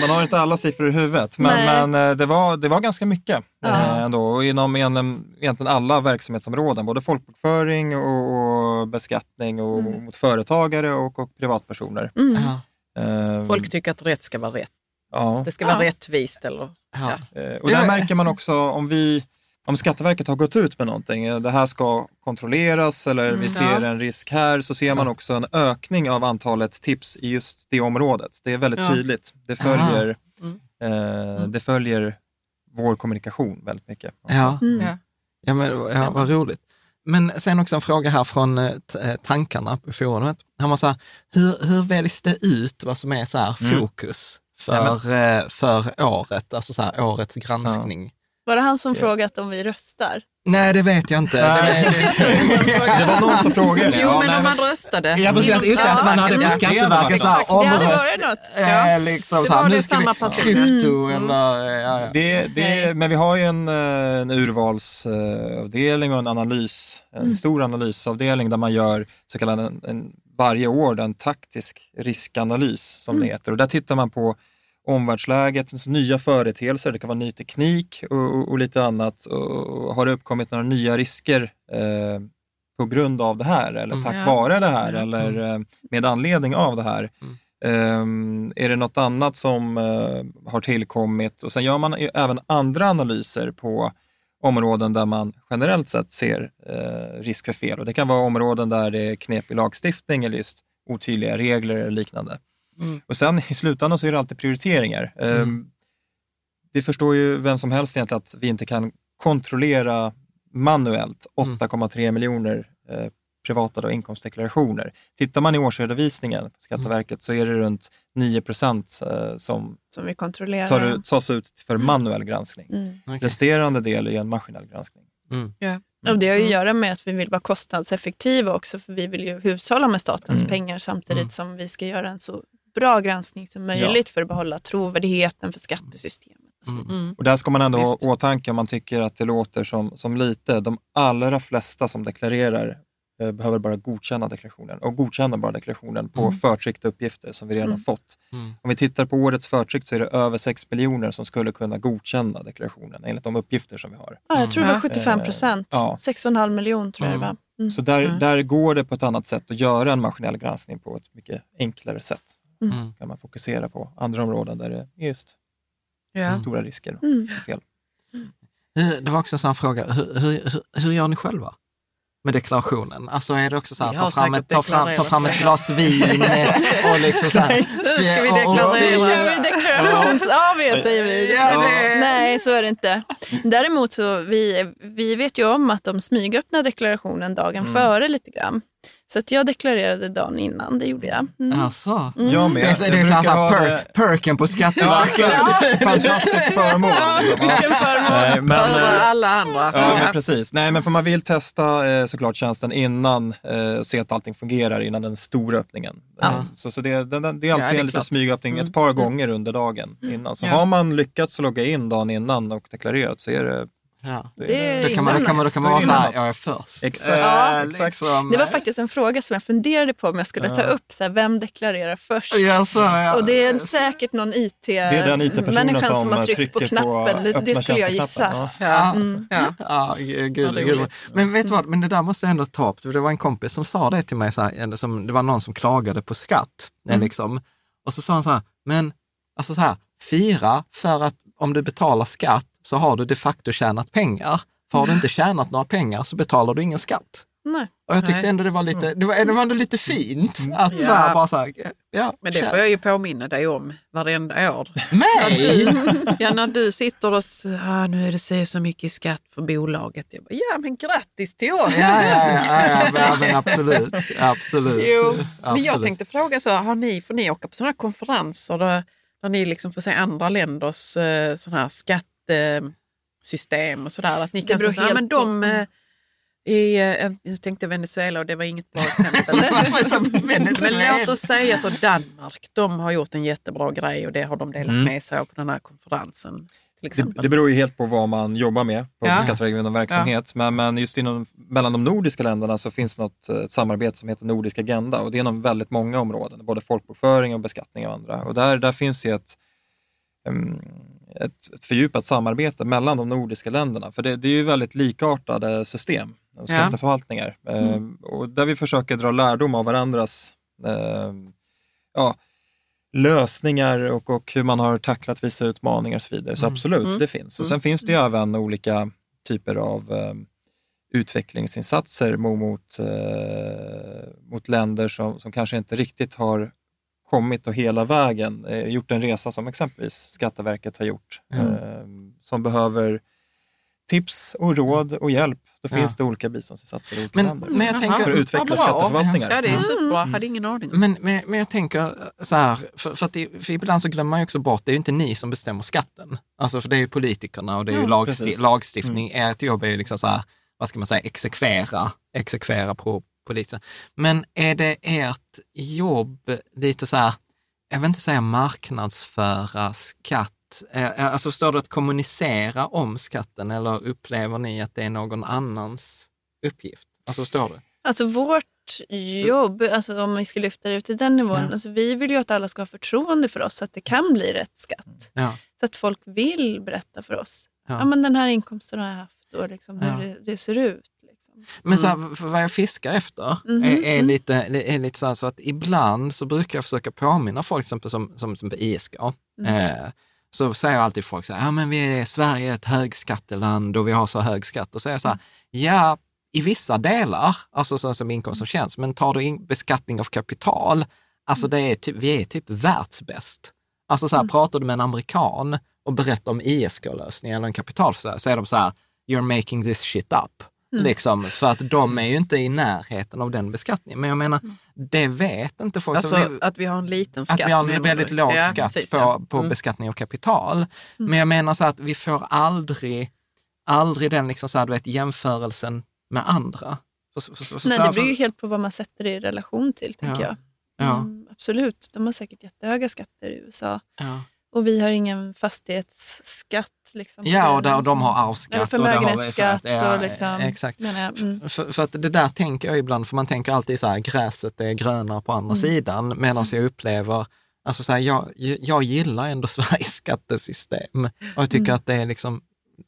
Man har inte alla siffror i huvudet, men, men eh, det, var, det var ganska mycket Ja. eh, ändå. Och inom egentligen, egentligen alla verksamhetsområden, både folkbokföring och, och beskattning och Mm. mot företagare och, och privatpersoner. Mm. Eh, Folk tycker att rätt ska vara rätt. ja. Det ska vara Ja. rättvist. Eller, Ja. Och där märker man också om vi om Skatteverket har gått ut med någonting, eh, det här ska kontrolleras eller vi Mm, ser ja. en risk här, så ser man också en ökning av antalet tips i just det området. Det är väldigt Ja. tydligt. Det följer, Mm. eh, det följer vår kommunikation väldigt mycket. Ja. Mm. Ja. Ja, men, ja, vad roligt. Men sen också en fråga här från eh, eh, tankarna på forumet. Han var så här, hur, hur väljs det ut vad som är så här Mm. fokus för, för året, alltså så här, årets granskning? Var det han som Ja. frågat om vi röstar? Nej, det vet jag inte. Nej, det, Det en fråga. Det var någon som frågade det. Jo, Ja, men nej, om man röstade. Ja, precis. inom Just det, att man hade på Skatteverket, ja. Skatteverket så här, Det hade omröst, varit något. Ja. eh, liksom Det här, var nu det samma person. Krypto Mm. eller, ja, ja. Det, det, Nej. men vi har ju en, eh, en urvalsavdelning och en analys, en Mm. stor analysavdelning där man gör så kallad en, en, varje år en taktisk riskanalys som Mm. det heter. Och där tittar man på omvärldsläget, nya företeelser, det kan vara ny teknik och, och, och lite annat. Och har det uppkommit några nya risker eh, på grund av det här eller Mm. tack Ja. vare det här Ja. eller eh, med anledning av det här? Mm. Ehm, är det något annat som eh, har tillkommit? Och sen gör man även andra analyser på områden där man generellt sett ser eh, risk för fel. Och det kan vara områden där det är knepig lagstiftning eller just otydliga regler eller liknande. Mm. Och sen i slutändan så är det alltid prioriteringar. Ehm, Mm. Det förstår ju vem som helst egentligen att vi inte kan kontrollera manuellt Mm. 8,3 miljoner eh, privata då, inkomstdeklarationer. Tittar man i årsredovisningen på Skatteverket så är det runt 9 procent eh, som Som vi kontrollerar. tar, ut- tas ut för manuell granskning. Mm. Okej. Resterande del är en maskinell granskning. Mm. Och det har ju Mm. att göra med att vi vill vara kostnadseffektiva också, för vi vill ju hushålla med statens Mm. pengar samtidigt Mm. som vi ska göra en så bra granskning som möjligt för att behålla trovärdigheten för skattesystemet. och så vidare. Mm. Och där ska man ändå ha i åtanke om man tycker att det låter som, som lite. De allra flesta som deklarerar eh, behöver bara godkänna deklarationen och godkänna bara deklarationen på Mm. förtryckta uppgifter som vi redan Mm. har fått. Mm. Om vi tittar på årets förtryck så är det över 6 miljoner som skulle kunna godkänna deklarationen enligt de uppgifter som vi har. Ja, jag tror det var Ja. 75 procent. Ja. 6,5 miljon tror jag det var. Mm. Så där, Mm. där går det på ett annat sätt att göra en maskinell granskning på ett mycket enklare sätt. Mm. Kan man fokusera på andra områden där det är just Ja. stora risker. Mm. Fel. Det var också en sån fråga, hur, hur, hur, gör ni själva med deklarationen? Alltså är det också så här, ta fram, ett, ta, fram, ta fram ett glas vin eh, och liksom så här. Nu ska vi deklarera. Nu kör vi deklarations-AV säger vi. Ja, Nej, så är det inte. Däremot så vi, vi vet ju om att de smygöppnar deklarationen dagen Mm. före lite grann. Så att jag deklarerade dagen innan, det gjorde jag. Mm. Alltså. Jag med. Det är, så- det är så så här det- perken på Ja, Skatteverket. exakt. Fantastisk förmån. liksom. Ja. Vilken förmån. Nej, men, Före eh, alla andra. Ja, men precis. Nej, men för man vill testa eh, såklart tjänsten innan, eh, se att allting fungerar innan den stora öppningen. Ja. Så, så det, det, det är alltid Ja, det är en liten smygöppning ett par gånger under dagen innan. Så Ja. har man lyckats logga in dagen innan och deklarerat så är det... Ja. det, Det är Då kan man, då kan man, då kan man Då vara är så det här, något. jag är först. Exakt. Ja, exakt. liksom, Det var faktiskt en fråga som jag funderade på om jag skulle ta Ja. upp. Så här, vem deklarerar först? Ja, så, ja. Och det är säkert någon IT-människa som, som har tryckt på knappen. det, det skulle jag gissa. Ja. Ja. Mm. Ja. Ja, gud, gud. Men vet du vad, men det där måste jag ändå ta upp. För det var en kompis som sa det till mig, så här, eller som, det var någon som klagade på skatt. eh, Mm. Liksom. Och så sa han så här, men alltså så här, fira för att om du betalar skatt så har du de facto tjänat pengar. För har du inte tjänat några pengar så betalar du ingen skatt. Nej. Och jag tyckte Nej. ändå det var lite, det var, det var ändå lite fint att så Ja. här, bara så här, ja, Men det tjän- får jag ju påminna dig om varenda år. När mig? du, ja, när du sitter och s- ah, nu är det så så mycket i skatt för bolaget. Jag bara, ja men grattis till oss! Ja, ja, ja, ja, ja, men absolut. absolut. Jo, absolut. men jag tänkte fråga så, har ni, får ni åka på sådana konferenser där, där ni liksom får se andra länders eh, sådana här skattesystem och sådär? Att ni Det kan säga, ja, helt men de, på. eh, I, eh, jag tänkte Venezuela och det var inget bra exempel. Men låt oss säga så Danmark, de har gjort en jättebra grej och det har de delat Mm. med sig av på den här konferensen. Till Det, exempel. det beror ju helt på vad man jobbar med på Ja. skattevägledande verksamhet. Men, men just inom, mellan de nordiska länderna så finns det något, eh, ett samarbete som heter Nordisk Agenda och det är inom väldigt många områden, både folkbokföring och beskattning och andra. Och där, där finns ju ett, em, ett, ett fördjupat samarbete mellan de nordiska länderna. För det, det är ju väldigt likartade system och Ja. skatteförvaltningar. Mm. Och där vi försöker dra lärdom av varandras em, ja, lösningar och, och hur man har tacklat vissa utmaningar och så vidare. Så Mm. absolut, Mm. det finns. Och Mm. sen finns det ju även olika typer av eh, utvecklingsinsatser mot, mot, eh, mot länder som, som kanske inte riktigt har kommit och hela vägen, eh, gjort en resa som exempelvis Skatteverket har gjort, Mm. eh, som behöver tips och råd och hjälp. Då Ja. finns det olika biståndsinsatser i olika Men, länder. men jag tänker... för att utveckla bra. skatteförvaltningar. Ja, det är Mm. superbra. Hade ingen aning. Men, men, men jag tänker så här, för, för, att det, för ibland så glömmer man ju också bort, det är ju inte ni som bestämmer skatten. Alltså för det är ju politikerna och det är ju Ja, lagsti precis. lagstiftning. Ert jobb är ju liksom så här, vad ska man säga, exekvera, exekvera på polisen. Men är det ert jobb lite så här, jag vill inte säga marknadsföra skatt, Eh, eh, alltså förstår du att kommunicera om skatten eller upplever ni att det är någon annans uppgift? Alltså förstår du? Alltså vårt jobb, alltså om vi ska lyfta det till den nivån, Ja. alltså vi vill ju att alla ska ha förtroende för oss, så att det kan bli rätt skatt. Ja. Så att folk vill berätta för oss. Ja, Ja. men den här inkomsten har jag haft och liksom hur Ja. det, det ser ut. Liksom. Men så här, för vad jag fiskar efter Mhm, är, är mm. lite, är lite så, här, så att ibland så brukar jag försöka påminna folk, till exempel som, som, som på ISK, Mm. eh, så säger alltid folk så här, ja men vi är, Sverige är ett högskatteland och vi har så hög skatt. Och så är jag så här, ja i vissa delar, alltså så, som inkomst som tjänst, men tar du in beskattning av kapital, alltså det är typ, vi är typ världsbäst. Alltså så här, pratar du med en amerikan och berättar om ISK-lösning eller en kapitalförsörjning så är de så här, you're making this shit up. Mm. Liksom, för att de är ju inte i närheten av den beskattningen. Men jag menar, det vet inte folk. Så Alltså vi- att vi har en liten skatt. att vi har en du? väldigt låg Ja, skatt precis, på, ja. på Mm. beskattning av kapital. Men jag menar så att vi får aldrig, aldrig den liksom så här, du vet, jämförelsen med andra. För, för, för, Nej, det beror ju helt på vad man sätter det i relation till, tänker Ja. jag. Ja. Mm, absolut, de har säkert jättehöga skatter i USA. Och vi har ingen fastighetsskatt. Liksom, ja, och, där, och de har arvsskatt. och har förmögenhetsskatt ja, och liksom, Exakt. menar jag. Mm. För, för att det där tänker jag ibland, för man tänker alltid så här, gräset är grönare på andra Mm. sidan, medan jag upplever, alltså så här, jag, jag gillar ändå Sveriges skattesystem och jag tycker Mm. att det är liksom,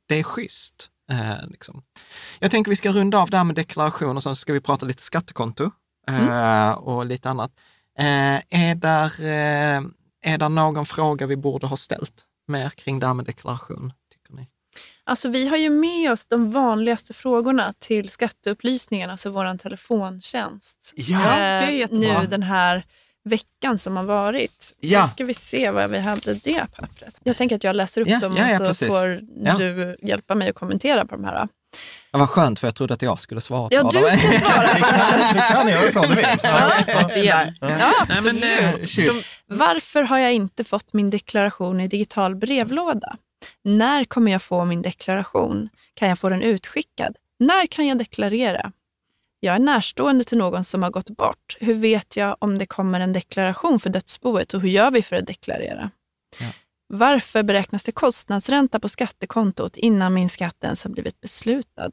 det är schysst. Eh, liksom. Jag tänker vi ska runda av det här med deklaration och sen ska vi prata lite skattekonto eh, Mm. och lite annat. Eh, är, där, eh, är där någon fråga vi borde ha ställt mer kring det här med deklaration, tycker ni? Alltså, vi har ju med oss de vanligaste frågorna till skatteupplysningen, alltså vår telefontjänst. Ja, det är Eh, jättebra. Nu den här veckan som har varit. Ja. Då ska vi se vad vi hade det pappret. Jag tänker att jag läser upp Ja, dem ja, ja, och så precis. får Ja. du hjälpa mig att kommentera på de här. Det var skönt för jag trodde att jag skulle svara Ja, på du dem. ska svara. Du kan göra så om du vill. Igen. Ja, Nej, absolut. men, eh. Varför har jag inte fått min deklaration i digital brevlåda? När kommer jag få min deklaration? Kan jag få den utskickad? När kan jag deklarera? Jag är närstående till någon som har gått bort. Hur vet jag om det kommer en deklaration för dödsboet och hur gör vi för att deklarera? Ja. Varför beräknas det kostnadsränta på skattekontot innan min skatt ens har blivit beslutad?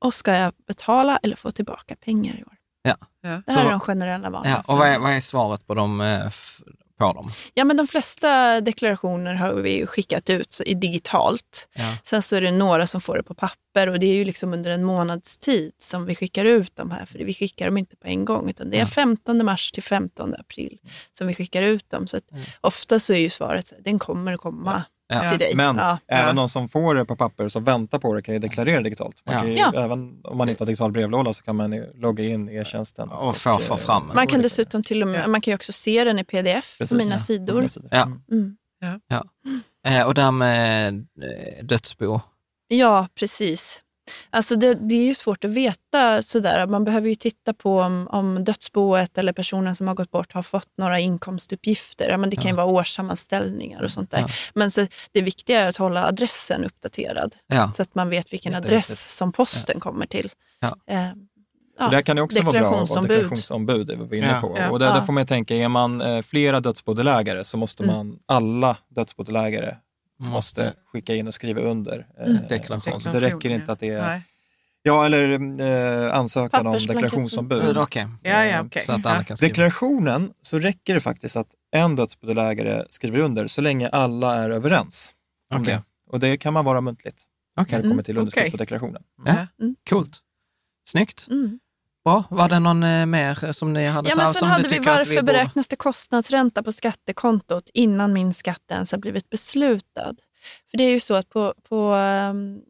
Och ska jag betala eller få tillbaka pengar i år? Ja. Det här Så- är de generella vanliga Ja, och vad är, vad är svaret på dem? På dem? Ja, men de flesta deklarationer har vi skickat ut i digitalt. Ja. Sen så är det några som får det på papper och det är ju liksom under en månads tid som vi skickar ut de här, för vi skickar dem inte på en gång, utan det är Ja. 15 mars till 15 april som vi skickar ut dem. Så att ofta så är ju svaret, den kommer att komma Ja. Till dig. Men Ja. även de som får det på papper som väntar på det kan ju deklarera digitalt. Man Ja. kan ju, Ja. Även om man inte har digital brevlåda så kan man logga in i e-tjänsten. Och få, få eh, fram Man kan dessutom till och med, man kan ju också se den i pdf Precis, på mina ja. sidor. Ja. Mm. Mm. Eh, och där med eh, dödsbo. Ja, precis. Alltså det, det är ju svårt att veta sådär. Man behöver ju titta på om, om dödsboet eller personen som har gått bort har fått några inkomstuppgifter. Ja, men det kan ju vara årssammanställningar och sånt där. Ja. Men så, det viktiga är att hålla adressen uppdaterad Ja. så att man vet vilken adress som posten kommer till. Ja. Eh, ja, Och där kan det också vara bra att vara deklarationsombud. det var vi inne Ja. på. Ja. Och där, där Ja. får man tänka, är man eh, flera dödsbodelägare så måste Mm. man, alla dödsbodelägare måste skicka in och skriva under. eh, Mm. Deklaration. Så det räcker inte att det är, Nej. ja eller eh, ansökan om deklarationsombud. Okej, Ja, ja, okej. så att alla kan skriva. Deklarationen så räcker det faktiskt att en dödsbodelägare skriver under så länge alla är överens om Okej. det. Och det kan man vara muntligt Okej, när det kommer till Mm, underskrift och deklarationen. Ja. coolt. Snyggt. Mm. Bra. Var det någon eh, mer som ni hade Ja, så men här sen som hade du vi varför vi beräknas det kostnadsränta på skattekontot innan min skatt ens har blivit beslutad? För det är ju så att på, på um,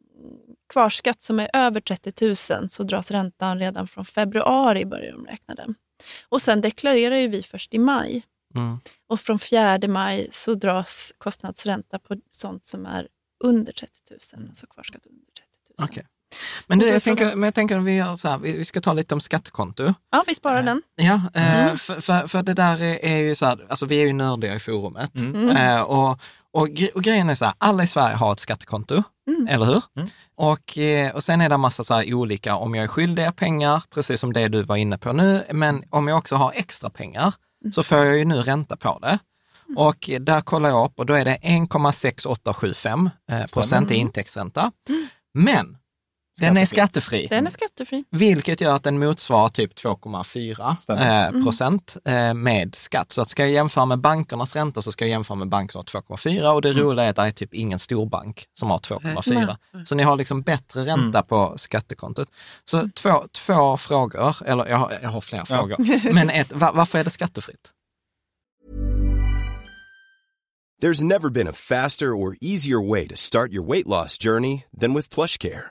kvarskatt som är över 30 000 så dras räntan redan från februari börjar de räkna den. Och sen deklarerar ju vi först i maj. Mm. Och från 4 maj så dras kostnadsränta på sånt som är under 30 000, alltså kvarskatt under 30 000. Okej. Men, du, jag, tänker, men jag tänker att vi gör så här, vi, vi ska ta lite om skattekonto. Ja, vi sparar den. Ja, eh, Mm. för, för, för det där är, ju så här, alltså vi är ju nördiga i forumet. Mm. Eh, och, och, och grejen är så här, alla i Sverige har ett skattekonto, Mm. eller hur? Mm. Och, eh, och sen är det en massa så här olika, om jag är skyldig er pengar, precis som det du var inne på nu, men om jag också har extra pengar Mm. så får jag ju nu ränta på det. Och där kollar jag upp och då är det 1,6875 eh, procent i intäktsränta. Men den är skattefri. Den är skattefri. Vilket gör att den motsvarar typ 2,4 Stämmer. eh, procent eh, med skatt. Så att ska jag jämföra med bankernas ränta så ska jag jämföra med banker som har 2,4 och det roliga är att det är typ ingen storbank som har 2,4. Så ni har liksom bättre ränta på skattekontot. Så två, två frågor, eller jag har, jag har flera Ja. frågor. Men ett, va- varför är det skattefritt? There's never been a faster or easier way to start your weight loss journey than with PlushCare.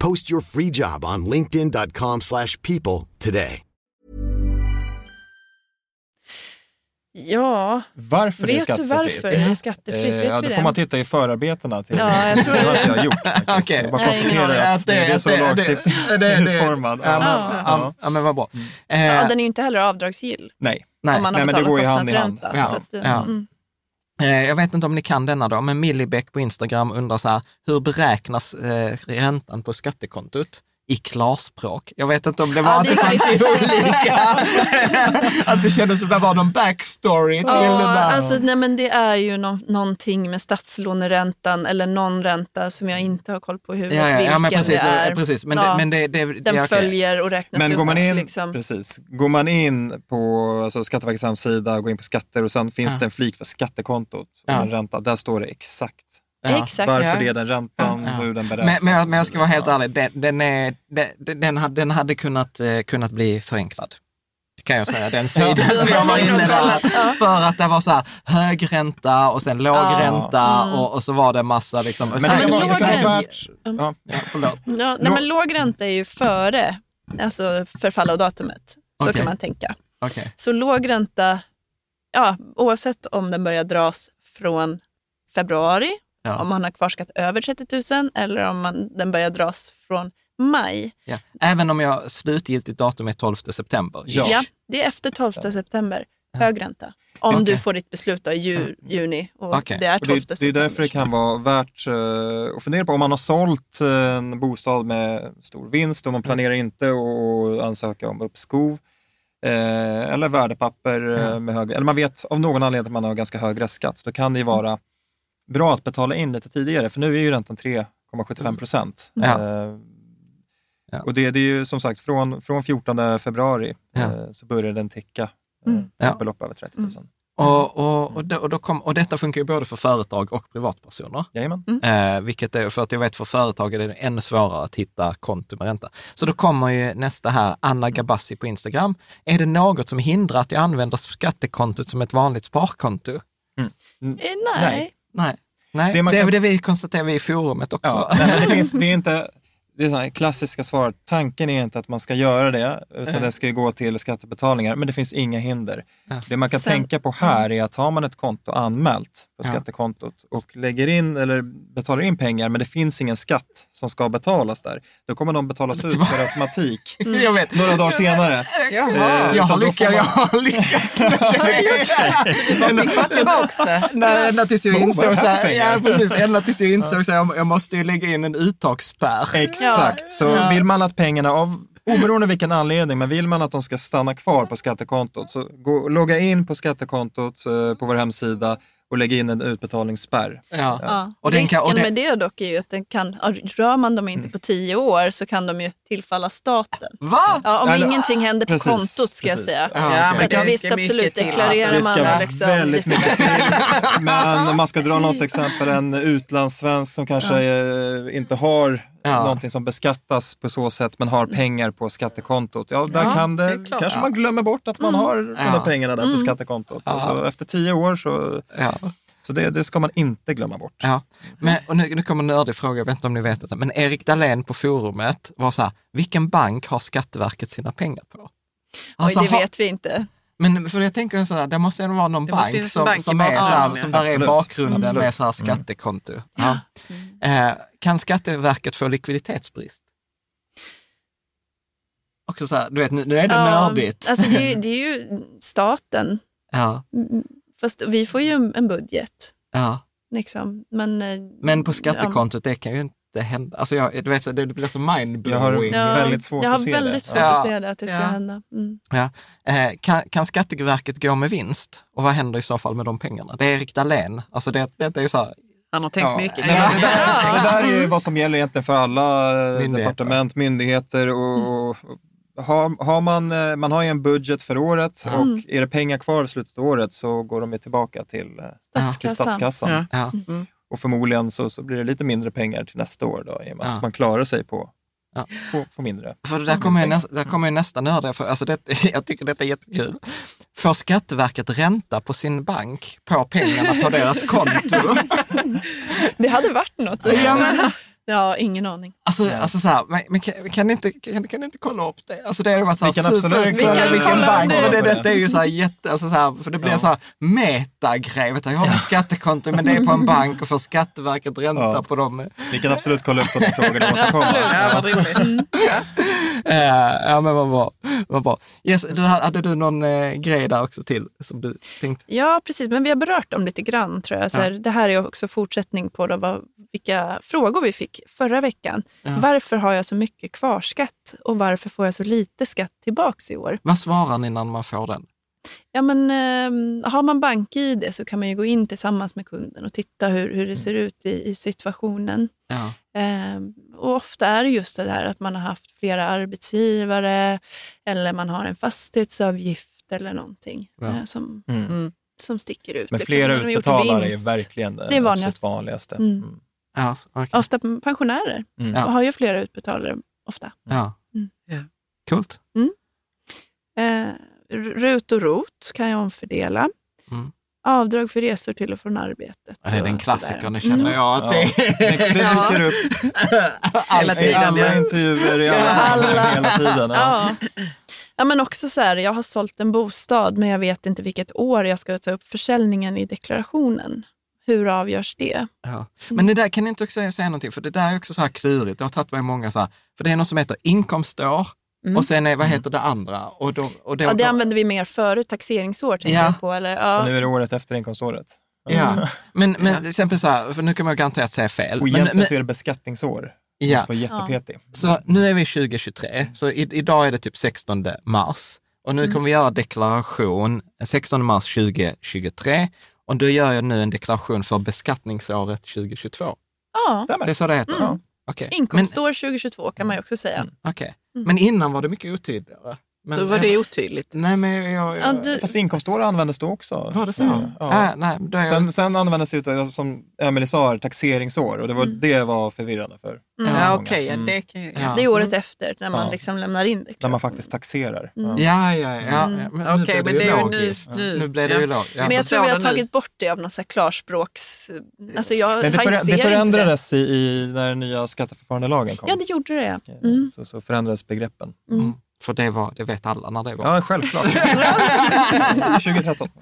Post your free job on linkedin.com slash people today. Ja, Varför det är vet du skattefritt? varför det är skattefritt? Eh, Vet ja, då det? får man titta i förarbetena till Ja, jag tror det. har det. inte jag gjort. faktiskt. Okej. Jag bara konstaterar att det är så lagstiftningen är utformad. Ja, men, Ja. ja. ja, men vad bra. Eh, Ja, den är ju inte heller avdragsgill Nej. nej. om man har Nej, men det går ju hand i hand. Ja, Så att, ja. mm. Eh, jag vet inte om ni kan denna då, men Millibäck på Instagram undrar så här, hur beräknas eh, räntan på skattekontot? I klarspråk. Jag vet inte om det var Ja, att det det är fanns olika, att det kändes som det var någon backstory till det Ja, där. alltså, nej, men det är ju nå- någonting med statslåneräntan eller någon ränta som jag inte har koll på i huvudet ja, ja, vilken ja, men precis, det är. precis. Men, Ja, det, men det, det, det, Den är okej. följer och räknas Men upp. går man in, liksom. precis, går man in på alltså Skatteverkets hemsida, går in på skatter och sen finns Ja. det en flik för skattekontot och Ja. sen ränta. Där står det exakt Ja. Exakt. varför ja. det är den räntan, Ja. hur den beräknas. Men, men, jag, men jag ska vara helt Ja. ärlig, den, den, är, den, den, hade, den hade kunnat, eh, kunnat bli förenklad. Kan jag säga, den sidan. För jag var inne där, för att det var så här hög ränta och sen låg Ja. ränta Mm. och, och så var det massa liksom. Men kan men låg ränta- värt... Ja. Ja, förlåt. Ja, nej, men låg ränta är ju före alltså förfall av datumet. Så Okej. kan man tänka. Okej. Så låg ränta ja, oavsett om den börjar dras från februari, Ja. om man har kvarskatt över 30 000 eller om man, den börjar dras från maj. Ja. Även om jag slutgiltigt datum är 12 september. Ja. Ja, det är efter 12 september, hög ränta. Om Okej. du får ditt beslut i ju, juni och Okej. det är Och 12 det, det är september. därför det kan vara värt eh, att fundera på om man har sålt en bostad med stor vinst och man planerar inte att ansöka om uppskov. Eh, eller värdepapper eh, med hög, eller man vet av någon anledning att man har ganska hög restskatt. Då kan det ju vara bra att betala in lite tidigare för nu är ju räntan 3,75 procent. Ja. Eh, Ja. Och det, det är ju som sagt från, från 14 februari Ja. eh, så börjar den ticka eh, Mm. ett belopp över 30 000. Och, och, och, då, och, då kom, och detta funkar ju både för företag och privatpersoner. Jajamän. Eh, vilket är, för att jag vet för företag är det ännu svårare att hitta konto med ränta. Så då kommer ju nästa här, Anna Gabassi på Instagram. Är det något som hindrar att jag använder skattekontot som ett vanligt sparkonto? Eh, nej. Nej. Nej. Nej, Det det, kan- det vi konstaterar vi i forumet också. Ja, nej, det, finns, det är inte det är så här klassiska svar. Tanken är inte att man ska göra det, utan det ska ju gå till skattebetalningar, men det finns inga hinder. Ja. Det man kan Sen- tänka på här är att har man ett konto anmält på Ja. skattekontot och lägger in eller betalar in pengar, men det finns ingen skatt som ska betalas där, då kommer de betalas ut per automatik Jag vet. några dagar senare. Eh, Jag har, man- jag har lyckats med det. Man fick bara tillbaks det. Nej, ända tills jag insåg av så här, pengar. ja, precis, ända tills jag insåg så här, jag- jag måste ju lägga in en uttagsspärr. Exakt, så Ja. vill man att pengarna av Oberoende vilken anledning, men vill man att de ska stanna kvar på skattekontot så gå, logga in på skattekontot eh, på vår hemsida och lägga in en utbetalningsspärr. Ja. Ja. Och Risken kan- och det- med det dock är ju att den kan, rör man dem inte på tio år så kan de ju tillfalla staten. Va? Ja, om Eller- ingenting händer på Precis, kontot ska jag precis. säga. Ja, så Det visst, absolut, till. deklarerar Det man ska och liksom, väldigt det ska- mycket till. Men om man ska dra något exempel, en utlandssvensk som kanske inte har Ja. någonting som beskattas på så sätt men har pengar på skattekontot. Ja, där Ja, kan det det, kanske man glömmer bort att man har de Ja. där pengarna där på skattekontot. Ja. Alltså, efter tio år så, Ja. så det, det ska man inte glömma bort. Ja, men, och nu, nu kommer en nördig fråga, jag vet inte om ni vet detta, men Erik Dahlén på forumet var så här, vilken bank har Skatteverket sina pengar på? Alltså, Oj, det vet vi inte. Men för jag tänker så här, det måste ändå vara någon Det bank som, bank som, är så här, bakgrunden, som ja. där är Absolut. bakgrunden Absolut. med så här skattekonto. Ja. Eh, kan Skatteverket få likviditetsbrist? Också så här, du vet, nu, nu är det nördigt. Alltså det, är- det är ju staten, Ja, Mm, fast vi får ju en budget. ja. Liksom. Men, eh, Men på ja. skattekontot, det kan ju inte hända. Alltså jag, du vet, det blir så Jag har mindblowing. väldigt svårt jag har att se väldigt det. svårt Ja. att se det, att det ska Ja. hända. Mm. Ja. Eh, kan, kan Skatteverket gå med vinst? Och vad händer i så fall med de pengarna? Det är Erik Dahlén. Alltså det, det är ju så här, Han har tänkt Ja, mycket. nej, men det, där, det där är ju vad som gäller egentligen för alla Myndigheter. departement, myndigheter och, och har, har man, eh, man har ju en budget för året och är det pengar kvar i slutet av året så går de ju tillbaka till, eh, till Statskassan. statskassan. Ja. ja. Och förmodligen så, så blir det lite mindre pengar till nästa år då, i och med Ja. att man klarar sig på, Ja. på, på mindre. För där kommer, ju nästa, där kommer ju nästa nördiga fråga. Alltså det, jag tycker detta är jättekul. Får Skatteverket ränta på sin bank på pengarna på deras konto? Det hade varit något. Ja, men- Ja, ingen aning. Alltså, alltså så här, men, men kan, kan, ni inte, kan, kan ni inte kolla upp det? Alltså det är bara så här Vi kan absolut- Vi kan vilken bank. det. För det, detta är ju så här jätte, alltså så här, för det blir Ja. så här metagrej. Jag har ett skattekonto men det är på en bank och får Skatteverket ränta Ja. på dem. Vi kan absolut kolla upp de frågorna. Absolut. Ja, vad roligt. Eh, ja men vad bra. Vad bra. Yes, du, hade du någon eh, grej där också till som du tänkte? Ja, precis. Men vi har berört dem lite grann tror jag. Så här, Det här är också fortsättning på då, vad, vilka frågor vi fick förra veckan. Ja. Varför har jag så mycket kvarskatt och varför får jag så lite skatt tillbaks i år? Vad svarar ni när man får den? Ja, men, eh, har man bank-id så kan man ju gå in tillsammans med kunden och titta hur, hur det ser ut i, i situationen. Ja. Eh, och ofta är det just det där att man har haft flera arbetsgivare eller man har en fastighetsavgift eller någonting Ja. eh, som, Mm. som sticker ut. Men liksom. flera gjort utbetalare är verkligen det, Det är vanligast. absolut vanligaste. Mm. Mm. Ja, okej. Ofta pensionärer Mm. Ja. har ju flera utbetalare ofta. ja. Mm. Coolt. Eh, RUT och ROT kan jag omfördela. Mm. Avdrag för resor till och från arbetet. Ja, det är den klassikern, sådär. det känner Mm. jag att Ja. det Det, det Ja. dyker upp Hela i tiden. alla ja. intervjuer, i alla Ja, sammanhang alla- hela tiden. Ja. Ja. Ja, men också så här, jag har sålt en bostad men jag vet inte vilket år jag ska ta upp försäljningen i deklarationen. Hur avgörs det? Ja. Men det där kan ni inte också säga, säga någonting, för det där är också så här klurigt. Det har tagit mig många så här, för det är något som heter inkomstår Mm. och sen är, vad heter det andra? Och då, och då, Ja, det använde vi mer förut, taxeringsår tänker Ja. jag på. Eller, ja. nu är det året efter inkomståret. Ja, men, men till exempel så här, för nu kan man garanterat säga fel. Och egentligen men, så är det beskattningsår. Ja, vara jättepetig. så nu är vi 2023, så i, idag är det typ 16 mars. Och nu kommer vi göra deklaration 16 mars 2023 och då gör jag nu en deklaration för beskattningsåret 2022. ja. Stämmer. Det är så det heter? Mm. Okej. Inkomstår 2022 kan man ju också säga. Mm. Okej men innan var det mycket otydligare. Men, Då var det otydligt. Nej, men jag... jag, Ja, du, Fast inkomstår användes då också. Var det så? Mm. Ja. Ah, nej, då är jag... Sen, sen användes det utav, som Emelie sa, taxeringsår och det var, det var förvirrande för Mm. Ja, okej, ja, Mm. det. Ja. det är året efter när man Ja. liksom lämnar in När deklarationen. man faktiskt taxerar. Mm. Ja. Ja, ja, ja. Mm. Men Okej, nu blev men det det ju är ju nu- logiskt. nu- Nu blev det ja. ju logiskt. Ja. Men jag tror vi har det tagit bort det av någon så här klarspråks... Alltså jag Nej, det, för, det inte förändrades i, i när den nya skatteförfarandelagen kom. Ja, det gjorde det. Mm. så, så förändrades begreppen. Mm. För det, var, det vet alla när det var. Ja, självklart. 2013.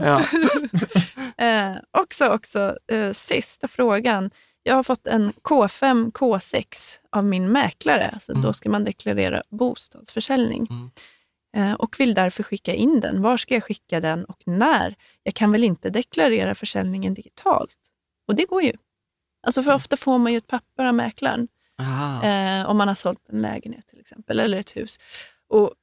Ja. Eh, också, också eh, sista frågan. Jag har fått en K5, K6 av min mäklare. Så Mm. Då ska man deklarera bostadsförsäljning. Mm. Eh, och vill därför skicka in den. Var ska jag skicka den och när? Jag kan väl inte deklarera försäljningen digitalt? Och det går ju. Alltså för ofta får man ju ett papper av mäklaren. Eh, om man har sålt en lägenhet till exempel, eller ett hus. Och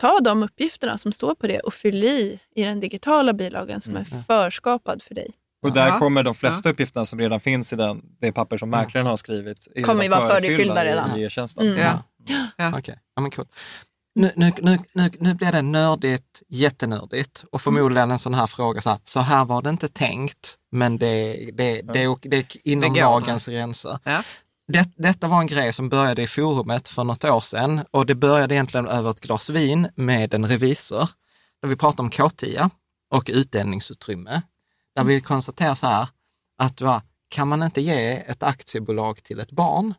ta de uppgifterna som står på det och fyll i i den digitala bilagan som är förskapad för dig. Och där Ja. kommer de flesta uppgifterna som redan finns i den, det papper som mäklaren har skrivit. Kommer ju vara förfyllda förfyllda redan. I e-tjänsten. Mm. Ja. Ja. Okej, ja, men coolt. Nu, nu, nu, nu, nu blir det nördigt, jättenördigt och förmodligen en sån här fråga så här, så här var det inte tänkt, men det, det, det, det, det är inom Det lagens gränser. Ja. Det, detta var en grej som började i forumet för något år sedan och det började egentligen över ett glas vin med en revisor. Där vi pratade om K10 och utdelningsutrymme. Där vi konstaterar så här, att va, kan man inte ge ett aktiebolag till ett barn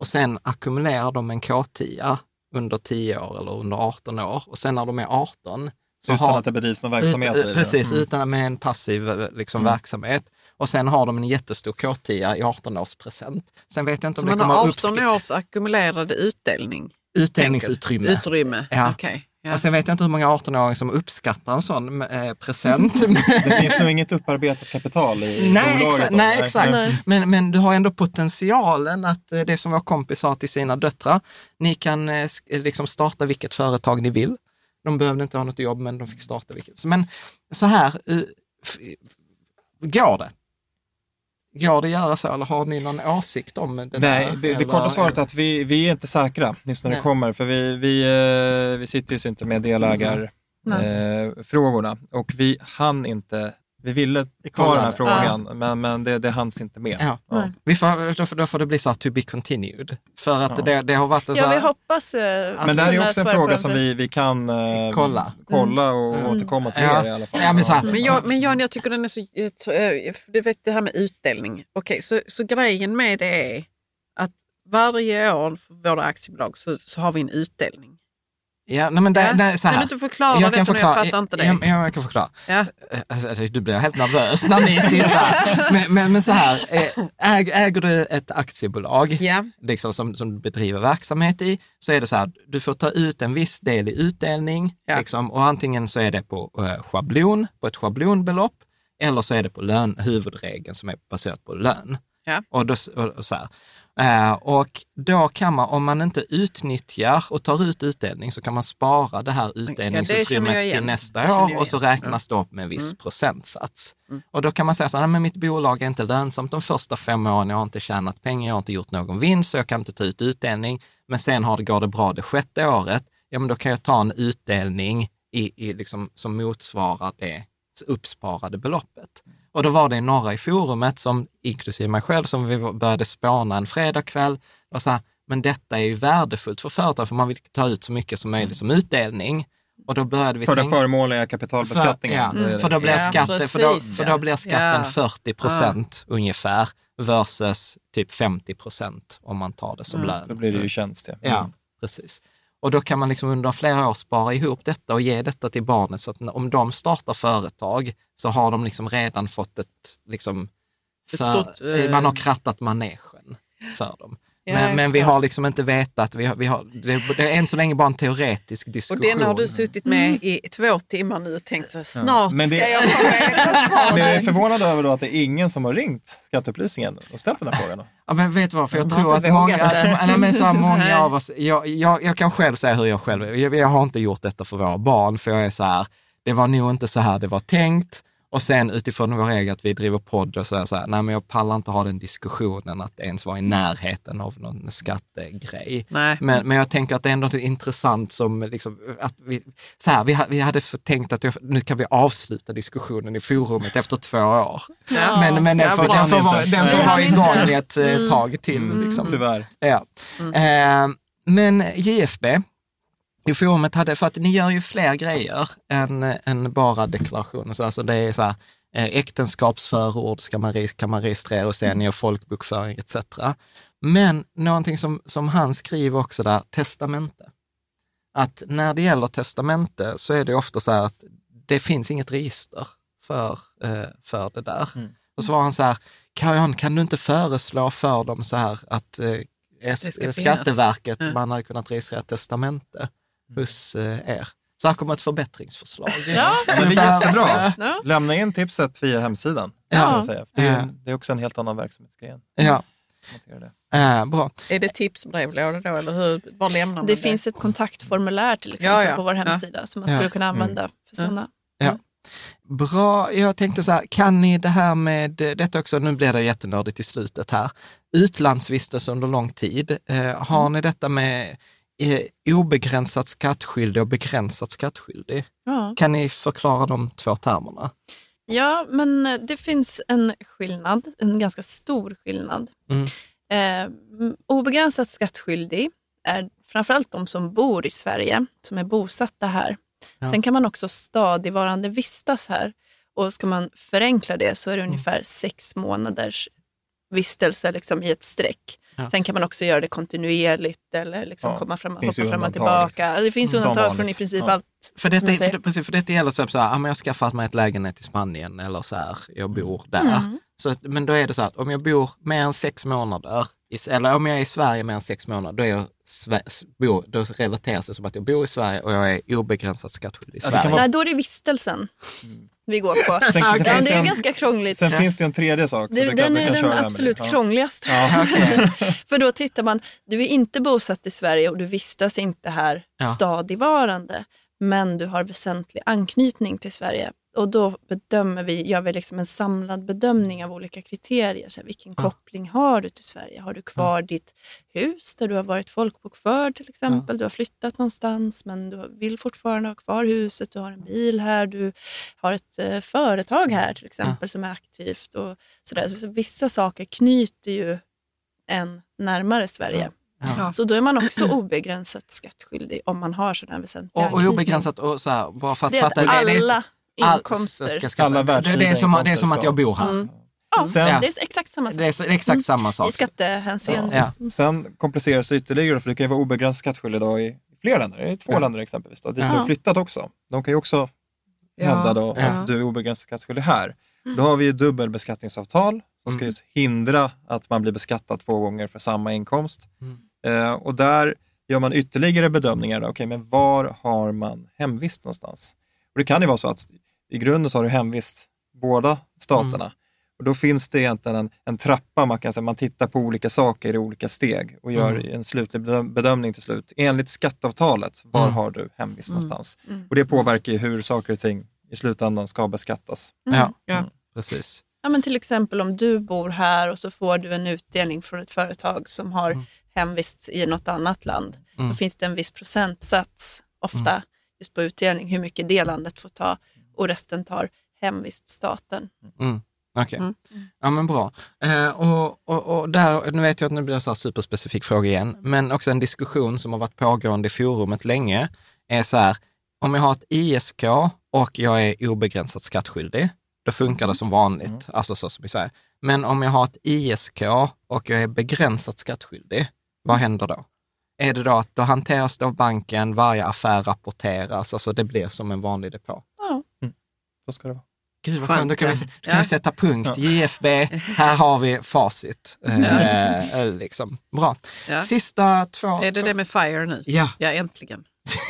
och sen ackumulerar de en K10 under 10 år eller under 18 år och sen när de är 18 så Utan har, att det bedrivs någon verksamhet ut. Precis, Mm. utan med en passiv eh, liksom, Mm. verksamhet. Och sen har de en jättestor K10 i 18-årspresent. Sen vet jag inte Så om det man kommer har att 18 uppska- års ackumulerade utdelning? utdelningsutrymme. Utrymme, Ja. okej. Ja. Och sen vet jag inte hur många 18-åringar som uppskattar en sån eh, present. Det finns nog inget upparbetat kapital i Nej, bolaget. då. nej, exakt. Nej. Men, men du har ändå potentialen att eh, det som vår kompis sa till sina döttrar, ni kan eh, eh, liksom starta vilket företag ni vill. De behövde inte ha något jobb, men de fick starta vilket. Så, Men så här, eh, går det? Går det att göra så eller har ni någon åsikt om det? Nej, där, det, det korta svaret är att vi, vi är inte säkra just när Nej. det kommer. För vi, vi, eh, vi sitter ju inte med delägarfrågorna. Eh, frågorna. och vi hann inte, vi ville ta den här frågan, men, men det, det hanns inte med. Ja. Nej. Vi får, då, får, då får det bli så här to be continued. För att Ja. det, det har varit en så Ja, vi här, hoppas eh, att Men det här är också en fråga som vi, vi kan eh, Kolla. kolla och Mm. återkomma till Ja. er i alla fall. Ja, men så här, Men, jag, men Jan, jag tycker den är så... eh, Du vet det här med utdelning. Okej, så, så grejen med det är att varje år för våra aktiebolag så, så har vi en utdelning. Ja, nej, men det, Ja. det, så här. Kan du inte förklara det? för Jag fattar inte det. Ja, ja, jag kan förklara. Ja. Alltså, du blir helt nervös när ni sitter. Men, men, men så här, eh, äg, äger du ett aktiebolag Ja. liksom, som, som du bedriver verksamhet i, så är det så här, du får ta ut en viss del i utdelning Ja. liksom, och antingen så är det på eh, schablon, på ett schablonbelopp, eller så är det på lön, huvudregeln som är baserat på lön. Ja. Och, då, och, och så här. Eh, och då kan man, om man inte utnyttjar och tar ut utdelning, så kan man spara det här utdelningsutrymmet jag till nästa år och så räknas det upp med en viss Mm. procentsats. Mm. Och då kan man säga så här, "Nej, men mitt bolag är inte lönsamt de första fem åren, jag har inte tjänat pengar, jag har inte gjort någon vinst, så jag kan inte ta ut utdelning. Men sen har det, går det bra det sjätte året, ja men då kan jag ta en utdelning i, i liksom, som motsvarar det uppsparade beloppet. Och då var det några i forumet, som, inklusive mig själv, som vi började spåna en fredagkväll och sa, men detta är ju värdefullt för företag, för man vill ta ut så mycket som möjligt som utdelning. Och då började vi För den tänka... förmånliga kapitalbeskattningen. För, ja, det. för, då blir Ja, skatten, för, då, för då blir skatten Ja. 40 procent ungefär versus typ 50 procent om man tar det som Mm. lön. Då blir det ju tjänst. Ja. Ja, precis. Och då kan man liksom under flera år spara ihop detta och ge detta till barnet så att om de startar företag så har de liksom redan fått ett, liksom, Ett för, stort, eh, man har krattat manegen för dem. Ja, men, men vi har liksom inte vetat, vi har, vi har, det, det är än så länge bara en teoretisk Och diskussion. den har du suttit med i två timmar nu och tänkt så snart Men det- ska jag få reda. Men jag är förvånad över då att det är ingen som har ringt skatteupplysningen och ställt den här frågan. Då. Ja, men vet du vad, för jag tror att många, att, nej, men så här, många av oss, jag, jag, jag kan själv säga hur jag själv är. Jag, jag har inte gjort detta för våra barn, för jag är så här, det var nog inte så här det var tänkt. Och sen utifrån vår egen, att vi driver podd och så är jag så här, nej men jag pallar inte ha den diskussionen att ens vara i närheten av någon skattegrej. Nej. Men, men jag tänker att det är ändå intressant som liksom, att vi, så här, vi, vi hade tänkt att jag, nu kan vi avsluta diskussionen i forumet efter två år. Ja. Men, men den, får, den får vara, den får vara igång ett eh, Mm. tag till. Mm. Liksom. Tyvärr. Ja. Eh, men JFB, i forumet hade, för att ni gör ju fler grejer än, än bara deklarationer. Så alltså det är så här, eh, äktenskapsförord ska man, kan man registrera och sen gör folkbokföring etc. Men någonting som, som han skriver också där, testamente. Att när det gäller testamente så är det ofta så här att det finns inget register för, eh, för det där. Mm. Och så var han så här, Karin, kan du inte föreslå för dem så här att eh, S-. Skatteverket, Ja. man hade kunnat registrera testamente hos eh, er. Så här kommer ett förbättringsförslag. Ja. Men det är jättebra. Ja. Lämna in tipset via hemsidan. Ja. säga. Det, är, Ja. det är också en helt annan verksamhetsgren. Ja, det. eh, bra. Är det tipsbrevlåda då eller hur? Var lämnar man Det finns ett kontaktformulär till exempel Ja, ja. på vår Ja. hemsida som man Ja. skulle kunna använda för Ja. sådana. Bra, jag tänkte så här, kan ni det här med, eh, detta också, nu blir det jättenördigt i slutet här, utlandsvistelse under lång tid, eh, har ni detta med eh, obegränsat skattskyldig och begränsat skattskyldig? Ja. Kan ni förklara de två termerna? ja, men eh, det finns en skillnad, en ganska stor skillnad. Mm. Eh, obegränsat skattskyldig är framförallt de som bor i Sverige, som är bosatta här. Ja. Sen kan man också stadigvarande vistas här. Och ska man förenkla det så är det Mm. ungefär sex månaders vistelse liksom, i ett streck. Ja. Sen kan man också göra det kontinuerligt eller liksom Ja, komma fram, hoppa fram och tillbaka. Det finns undantag från i princip Ja. allt. För detta, jag för, precis, för detta gäller så här, så här, ja, men jag skaffat mig ett lägenhet i Spanien eller så här, jag bor där. Mm. Så, men då är det så att om jag bor mer än sex månader, i, eller om jag är i Sverige mer än sex månader, då, är jag, då relateras det som att jag bor i Sverige och jag är obegränsat skattskyldig i Sverige. vara- Nej, då är det vistelsen vi går på. Sen, Ja, det det finns är en, ganska krångligt. sen finns det en tredje sak. Det, det kan, den det är den med absolut det. Ja. krångligaste. Ja. För då tittar man, du är inte bosatt i Sverige och du vistas inte här Ja. stadigvarande, men du har väsentlig anknytning till Sverige. Och då bedömer vi, gör vi liksom en samlad bedömning av olika kriterier. Så här, vilken Ja. koppling har du till Sverige? Har du kvar ditt hus där du har varit folkbokförd till exempel? Du har flyttat någonstans men du vill fortfarande ha kvar huset. Du har en bil här, du har ett eh, företag här till exempel som är aktivt. Och sådär. Så vissa saker knyter ju en närmare Sverige. Ja. Så då är man också obegränsat skattskyldig om man har sådana väsentliga Och, och obegränsat, och så här, bara för att Det är fatta är- alla all- inkomster. ska- ska- Alla det, det, är som, det är som att jag bor här. Mm. Ja, Sen- det är exakt samma sak. Det är så- det är exakt samma sak. I skattehänseende. Ja. Sen kompliceras det ytterligare för det kan ju vara obegränsat skattskyldig då i flera länder. I två Ja. länder exempelvis. Då, dit Ja. du har flyttat också. De kan ju också Ja. hävda då Ja. att du är obegränsat skattskyldig här. Då har vi ju dubbelbeskattningsavtal som ska Mm. just hindra att man blir beskattad två gånger för samma inkomst. Mm. Eh, och där gör man ytterligare bedömningar. Då. Okej, men var har man hemvist någonstans? Och det kan ju vara så att i grunden så har du hemvist båda staterna. Mm. Och då finns det egentligen en, en trappa, man kan säga, man tittar på olika saker i olika steg och gör Mm. en slutlig bedöm- bedömning till slut. Enligt skatteavtalet, var Mm. har du hemvist Mm. någonstans? Mm. Och det påverkar ju hur saker och ting i slutändan ska beskattas. Mm. Ja, Ja. precis. Ja, men till exempel om du bor här och så får du en utdelning från ett företag som har Mm. hemvist i något annat land. Mm. Då finns det en viss procentsats ofta just på utdelning, hur mycket det landet får ta och resten tar hemviststaten. Mm. Okej, Mm. ja men bra. Eh, och, och, och där, nu vet jag att nu blir det så här superspecifik fråga igen, men också en diskussion som har varit pågående i forumet länge är så här, om jag har ett ISK och jag är obegränsat skattskyldig, då funkar det som vanligt, alltså så som i Sverige. Men om jag har ett ISK och jag är begränsat skattskyldig, vad händer då? Är det då att då hanteras det av banken, varje affär rapporteras, alltså det blir som en vanlig depå? Ja. Så ska det vara. Gud vad skönt, då kan, vi, då kan ja. vi sätta punkt. JFB, här har vi facit. Eh, eh, liksom. Bra. Ja. Sista två... Är det det med FIRE nu? Ja. Ja, äntligen.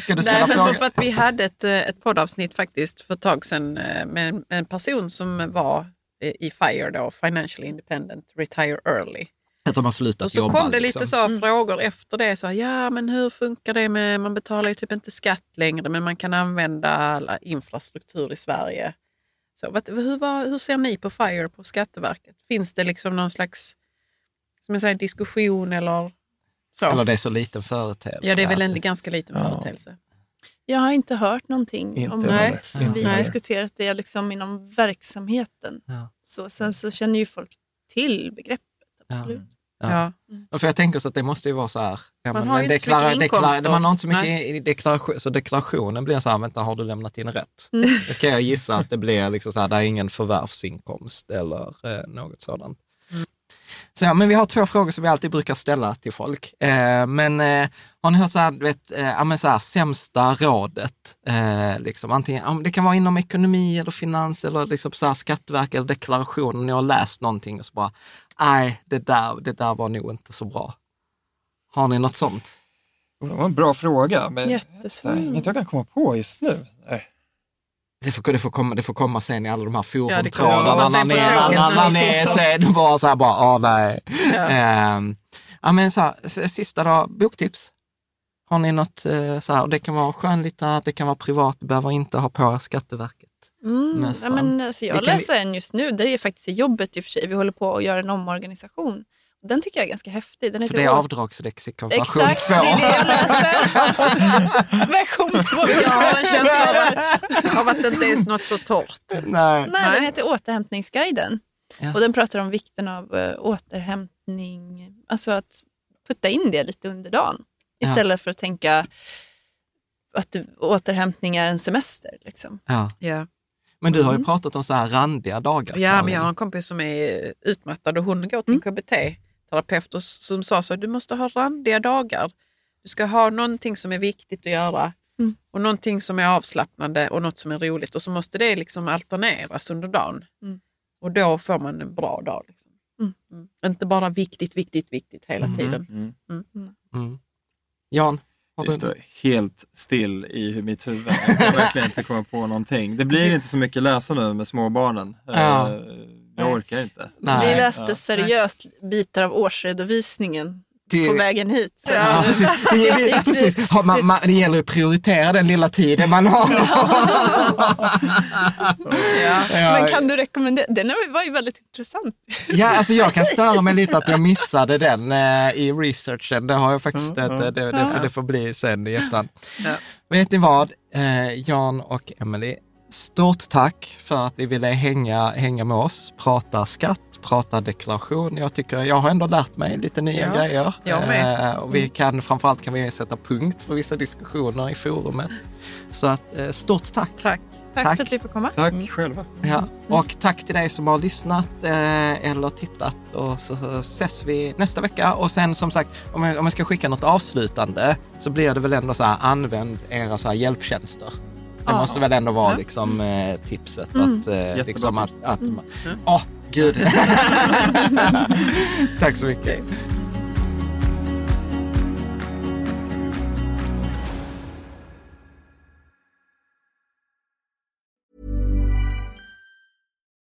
Ska du Nej, ställa men för, frågor? för att vi hade ett, eh, ett poddavsnitt faktiskt för ett tag sedan eh, med en, person som var i FIRE då, Financially Independent, Retire Early. Att de har slutat Och så jobba. kom det liksom. lite så frågor efter det. Så, ja, men hur funkar det med, man betalar ju typ inte skatt längre men man kan använda alla infrastruktur i Sverige. Så, vad, hur, vad, hur ser ni på FIRE på Skatteverket? Finns det liksom någon slags som jag säger, diskussion eller så? Eller det är så liten företeelse. ja, det är väl en ganska liten Ja. företeelse. Jag har inte hört någonting Inte om det. Vi har diskuterat det liksom inom verksamheten. Ja. Så, sen så känner ju folk till begreppet, absolut. Ja. Ja. Ja, För jag tänker så att det måste ju vara så här. Ja, Man men har deklara- mycket deklara-. Man har inte så mycket i deklaration, så deklarationen blir så här, vänta, har du lämnat in rätt? Mm. Det ska jag gissa att det blir liksom så här, det är ingen förvärvsinkomst eller eh, något sådant. Mm. Så, ja, men vi har två frågor som vi alltid brukar ställa till folk. Eh, men eh, har ni hört så här, du vet, eh, men så här, sämsta rådet? Eh, liksom, antingen, det kan vara inom ekonomi eller finans eller liksom så här, skatteverk eller deklaration. Ni har läst någonting och så bara, nej, det där, det där var nog inte så bra. Har ni något sånt? Det var en bra fråga, men Jättesvår. inget jag kan komma på just nu. Nej. Det får, det, får komma, det får komma sen i alla de här Ja, forumtrådarna komma när sen ni när, ni är sen bara så här bara, ah nej. Ja. Ehm, ja men så här, sista då, boktips. Har ni något eh, så här, det kan vara skönlitterärt, det kan vara privat, det behöver inte ha på Skatteverket. Mm. Ja, men, alltså, jag Vilken- läser en just nu, det är faktiskt i jobbet i och för sig. Vi håller på att göra en omorganisation. Den tycker jag är ganska häftig. Den För heter det är Å- avdragslexikon version Exakt, två. det är det jag läser. Version två. Jag har en känsla av att, av att det inte är något så torrt. Nej. Nej, Nej. den heter Återhämtningsguiden. Ja. Och den pratar om vikten av eh, återhämtning, alltså att putta in det lite under dagen. Ja. Istället för att tänka att återhämtning är en semester. Liksom. Ja. Ja. Men du har Mm. ju pratat om så här randiga dagar. Ja, Karin. men jag har en kompis som är utmattad och hon går till en KBT-terapeut som sa så du måste ha randiga dagar. Du ska ha någonting som är viktigt att göra Mm. och någonting som är avslappnande och något som är roligt och så måste det liksom alterneras under dagen. Mm. Och då får man en bra dag. Liksom. Mm. Mm. Inte bara viktigt, viktigt, viktigt hela Mm. tiden. Mm. Mm. Jan? Det du... står helt still i mitt huvud. Jag kan verkligen inte komma på någonting. Det blir inte så mycket läsa nu med småbarnen. Ja. Eh, Jag orkar inte. Nej. Vi läste seriöst bitar av årsredovisningen Det- på vägen hit. Ja, precis. Det, det, det, precis. Man, man, det gäller att prioritera den lilla tiden man har. Ja. Men kan du rekommendera? Den var ju väldigt intressant. Ja, alltså jag kan störa mig lite att jag missade den eh, i researchen. Det har jag faktiskt, Mm, mm. det, det, får, det får bli sen i efterhand. Ja. Vet ni vad, eh, Jan och Emily, stort tack för att ni ville hänga, hänga med oss, prata skatt, prata deklaration. Jag tycker jag har ändå lärt mig lite nya Ja, grejer. jag med. Eh, och vi kan, framförallt kan vi sätta punkt för vissa diskussioner i forumet. Så att, eh, stort tack. Tack. Tack, Tack. för att vi får komma. Tack själva. Ja, och tack till dig som har lyssnat eh, eller tittat och så, så ses vi nästa vecka. Och sen som sagt, om jag, om jag ska skicka något avslutande så blir det väl ändå så här, använd era så här hjälptjänster. Det Ja. måste väl ändå vara Ja. liksom eh, tipset. Mm. Att, eh, liksom att, tips. att Mm. Åh, gud. tack så mycket.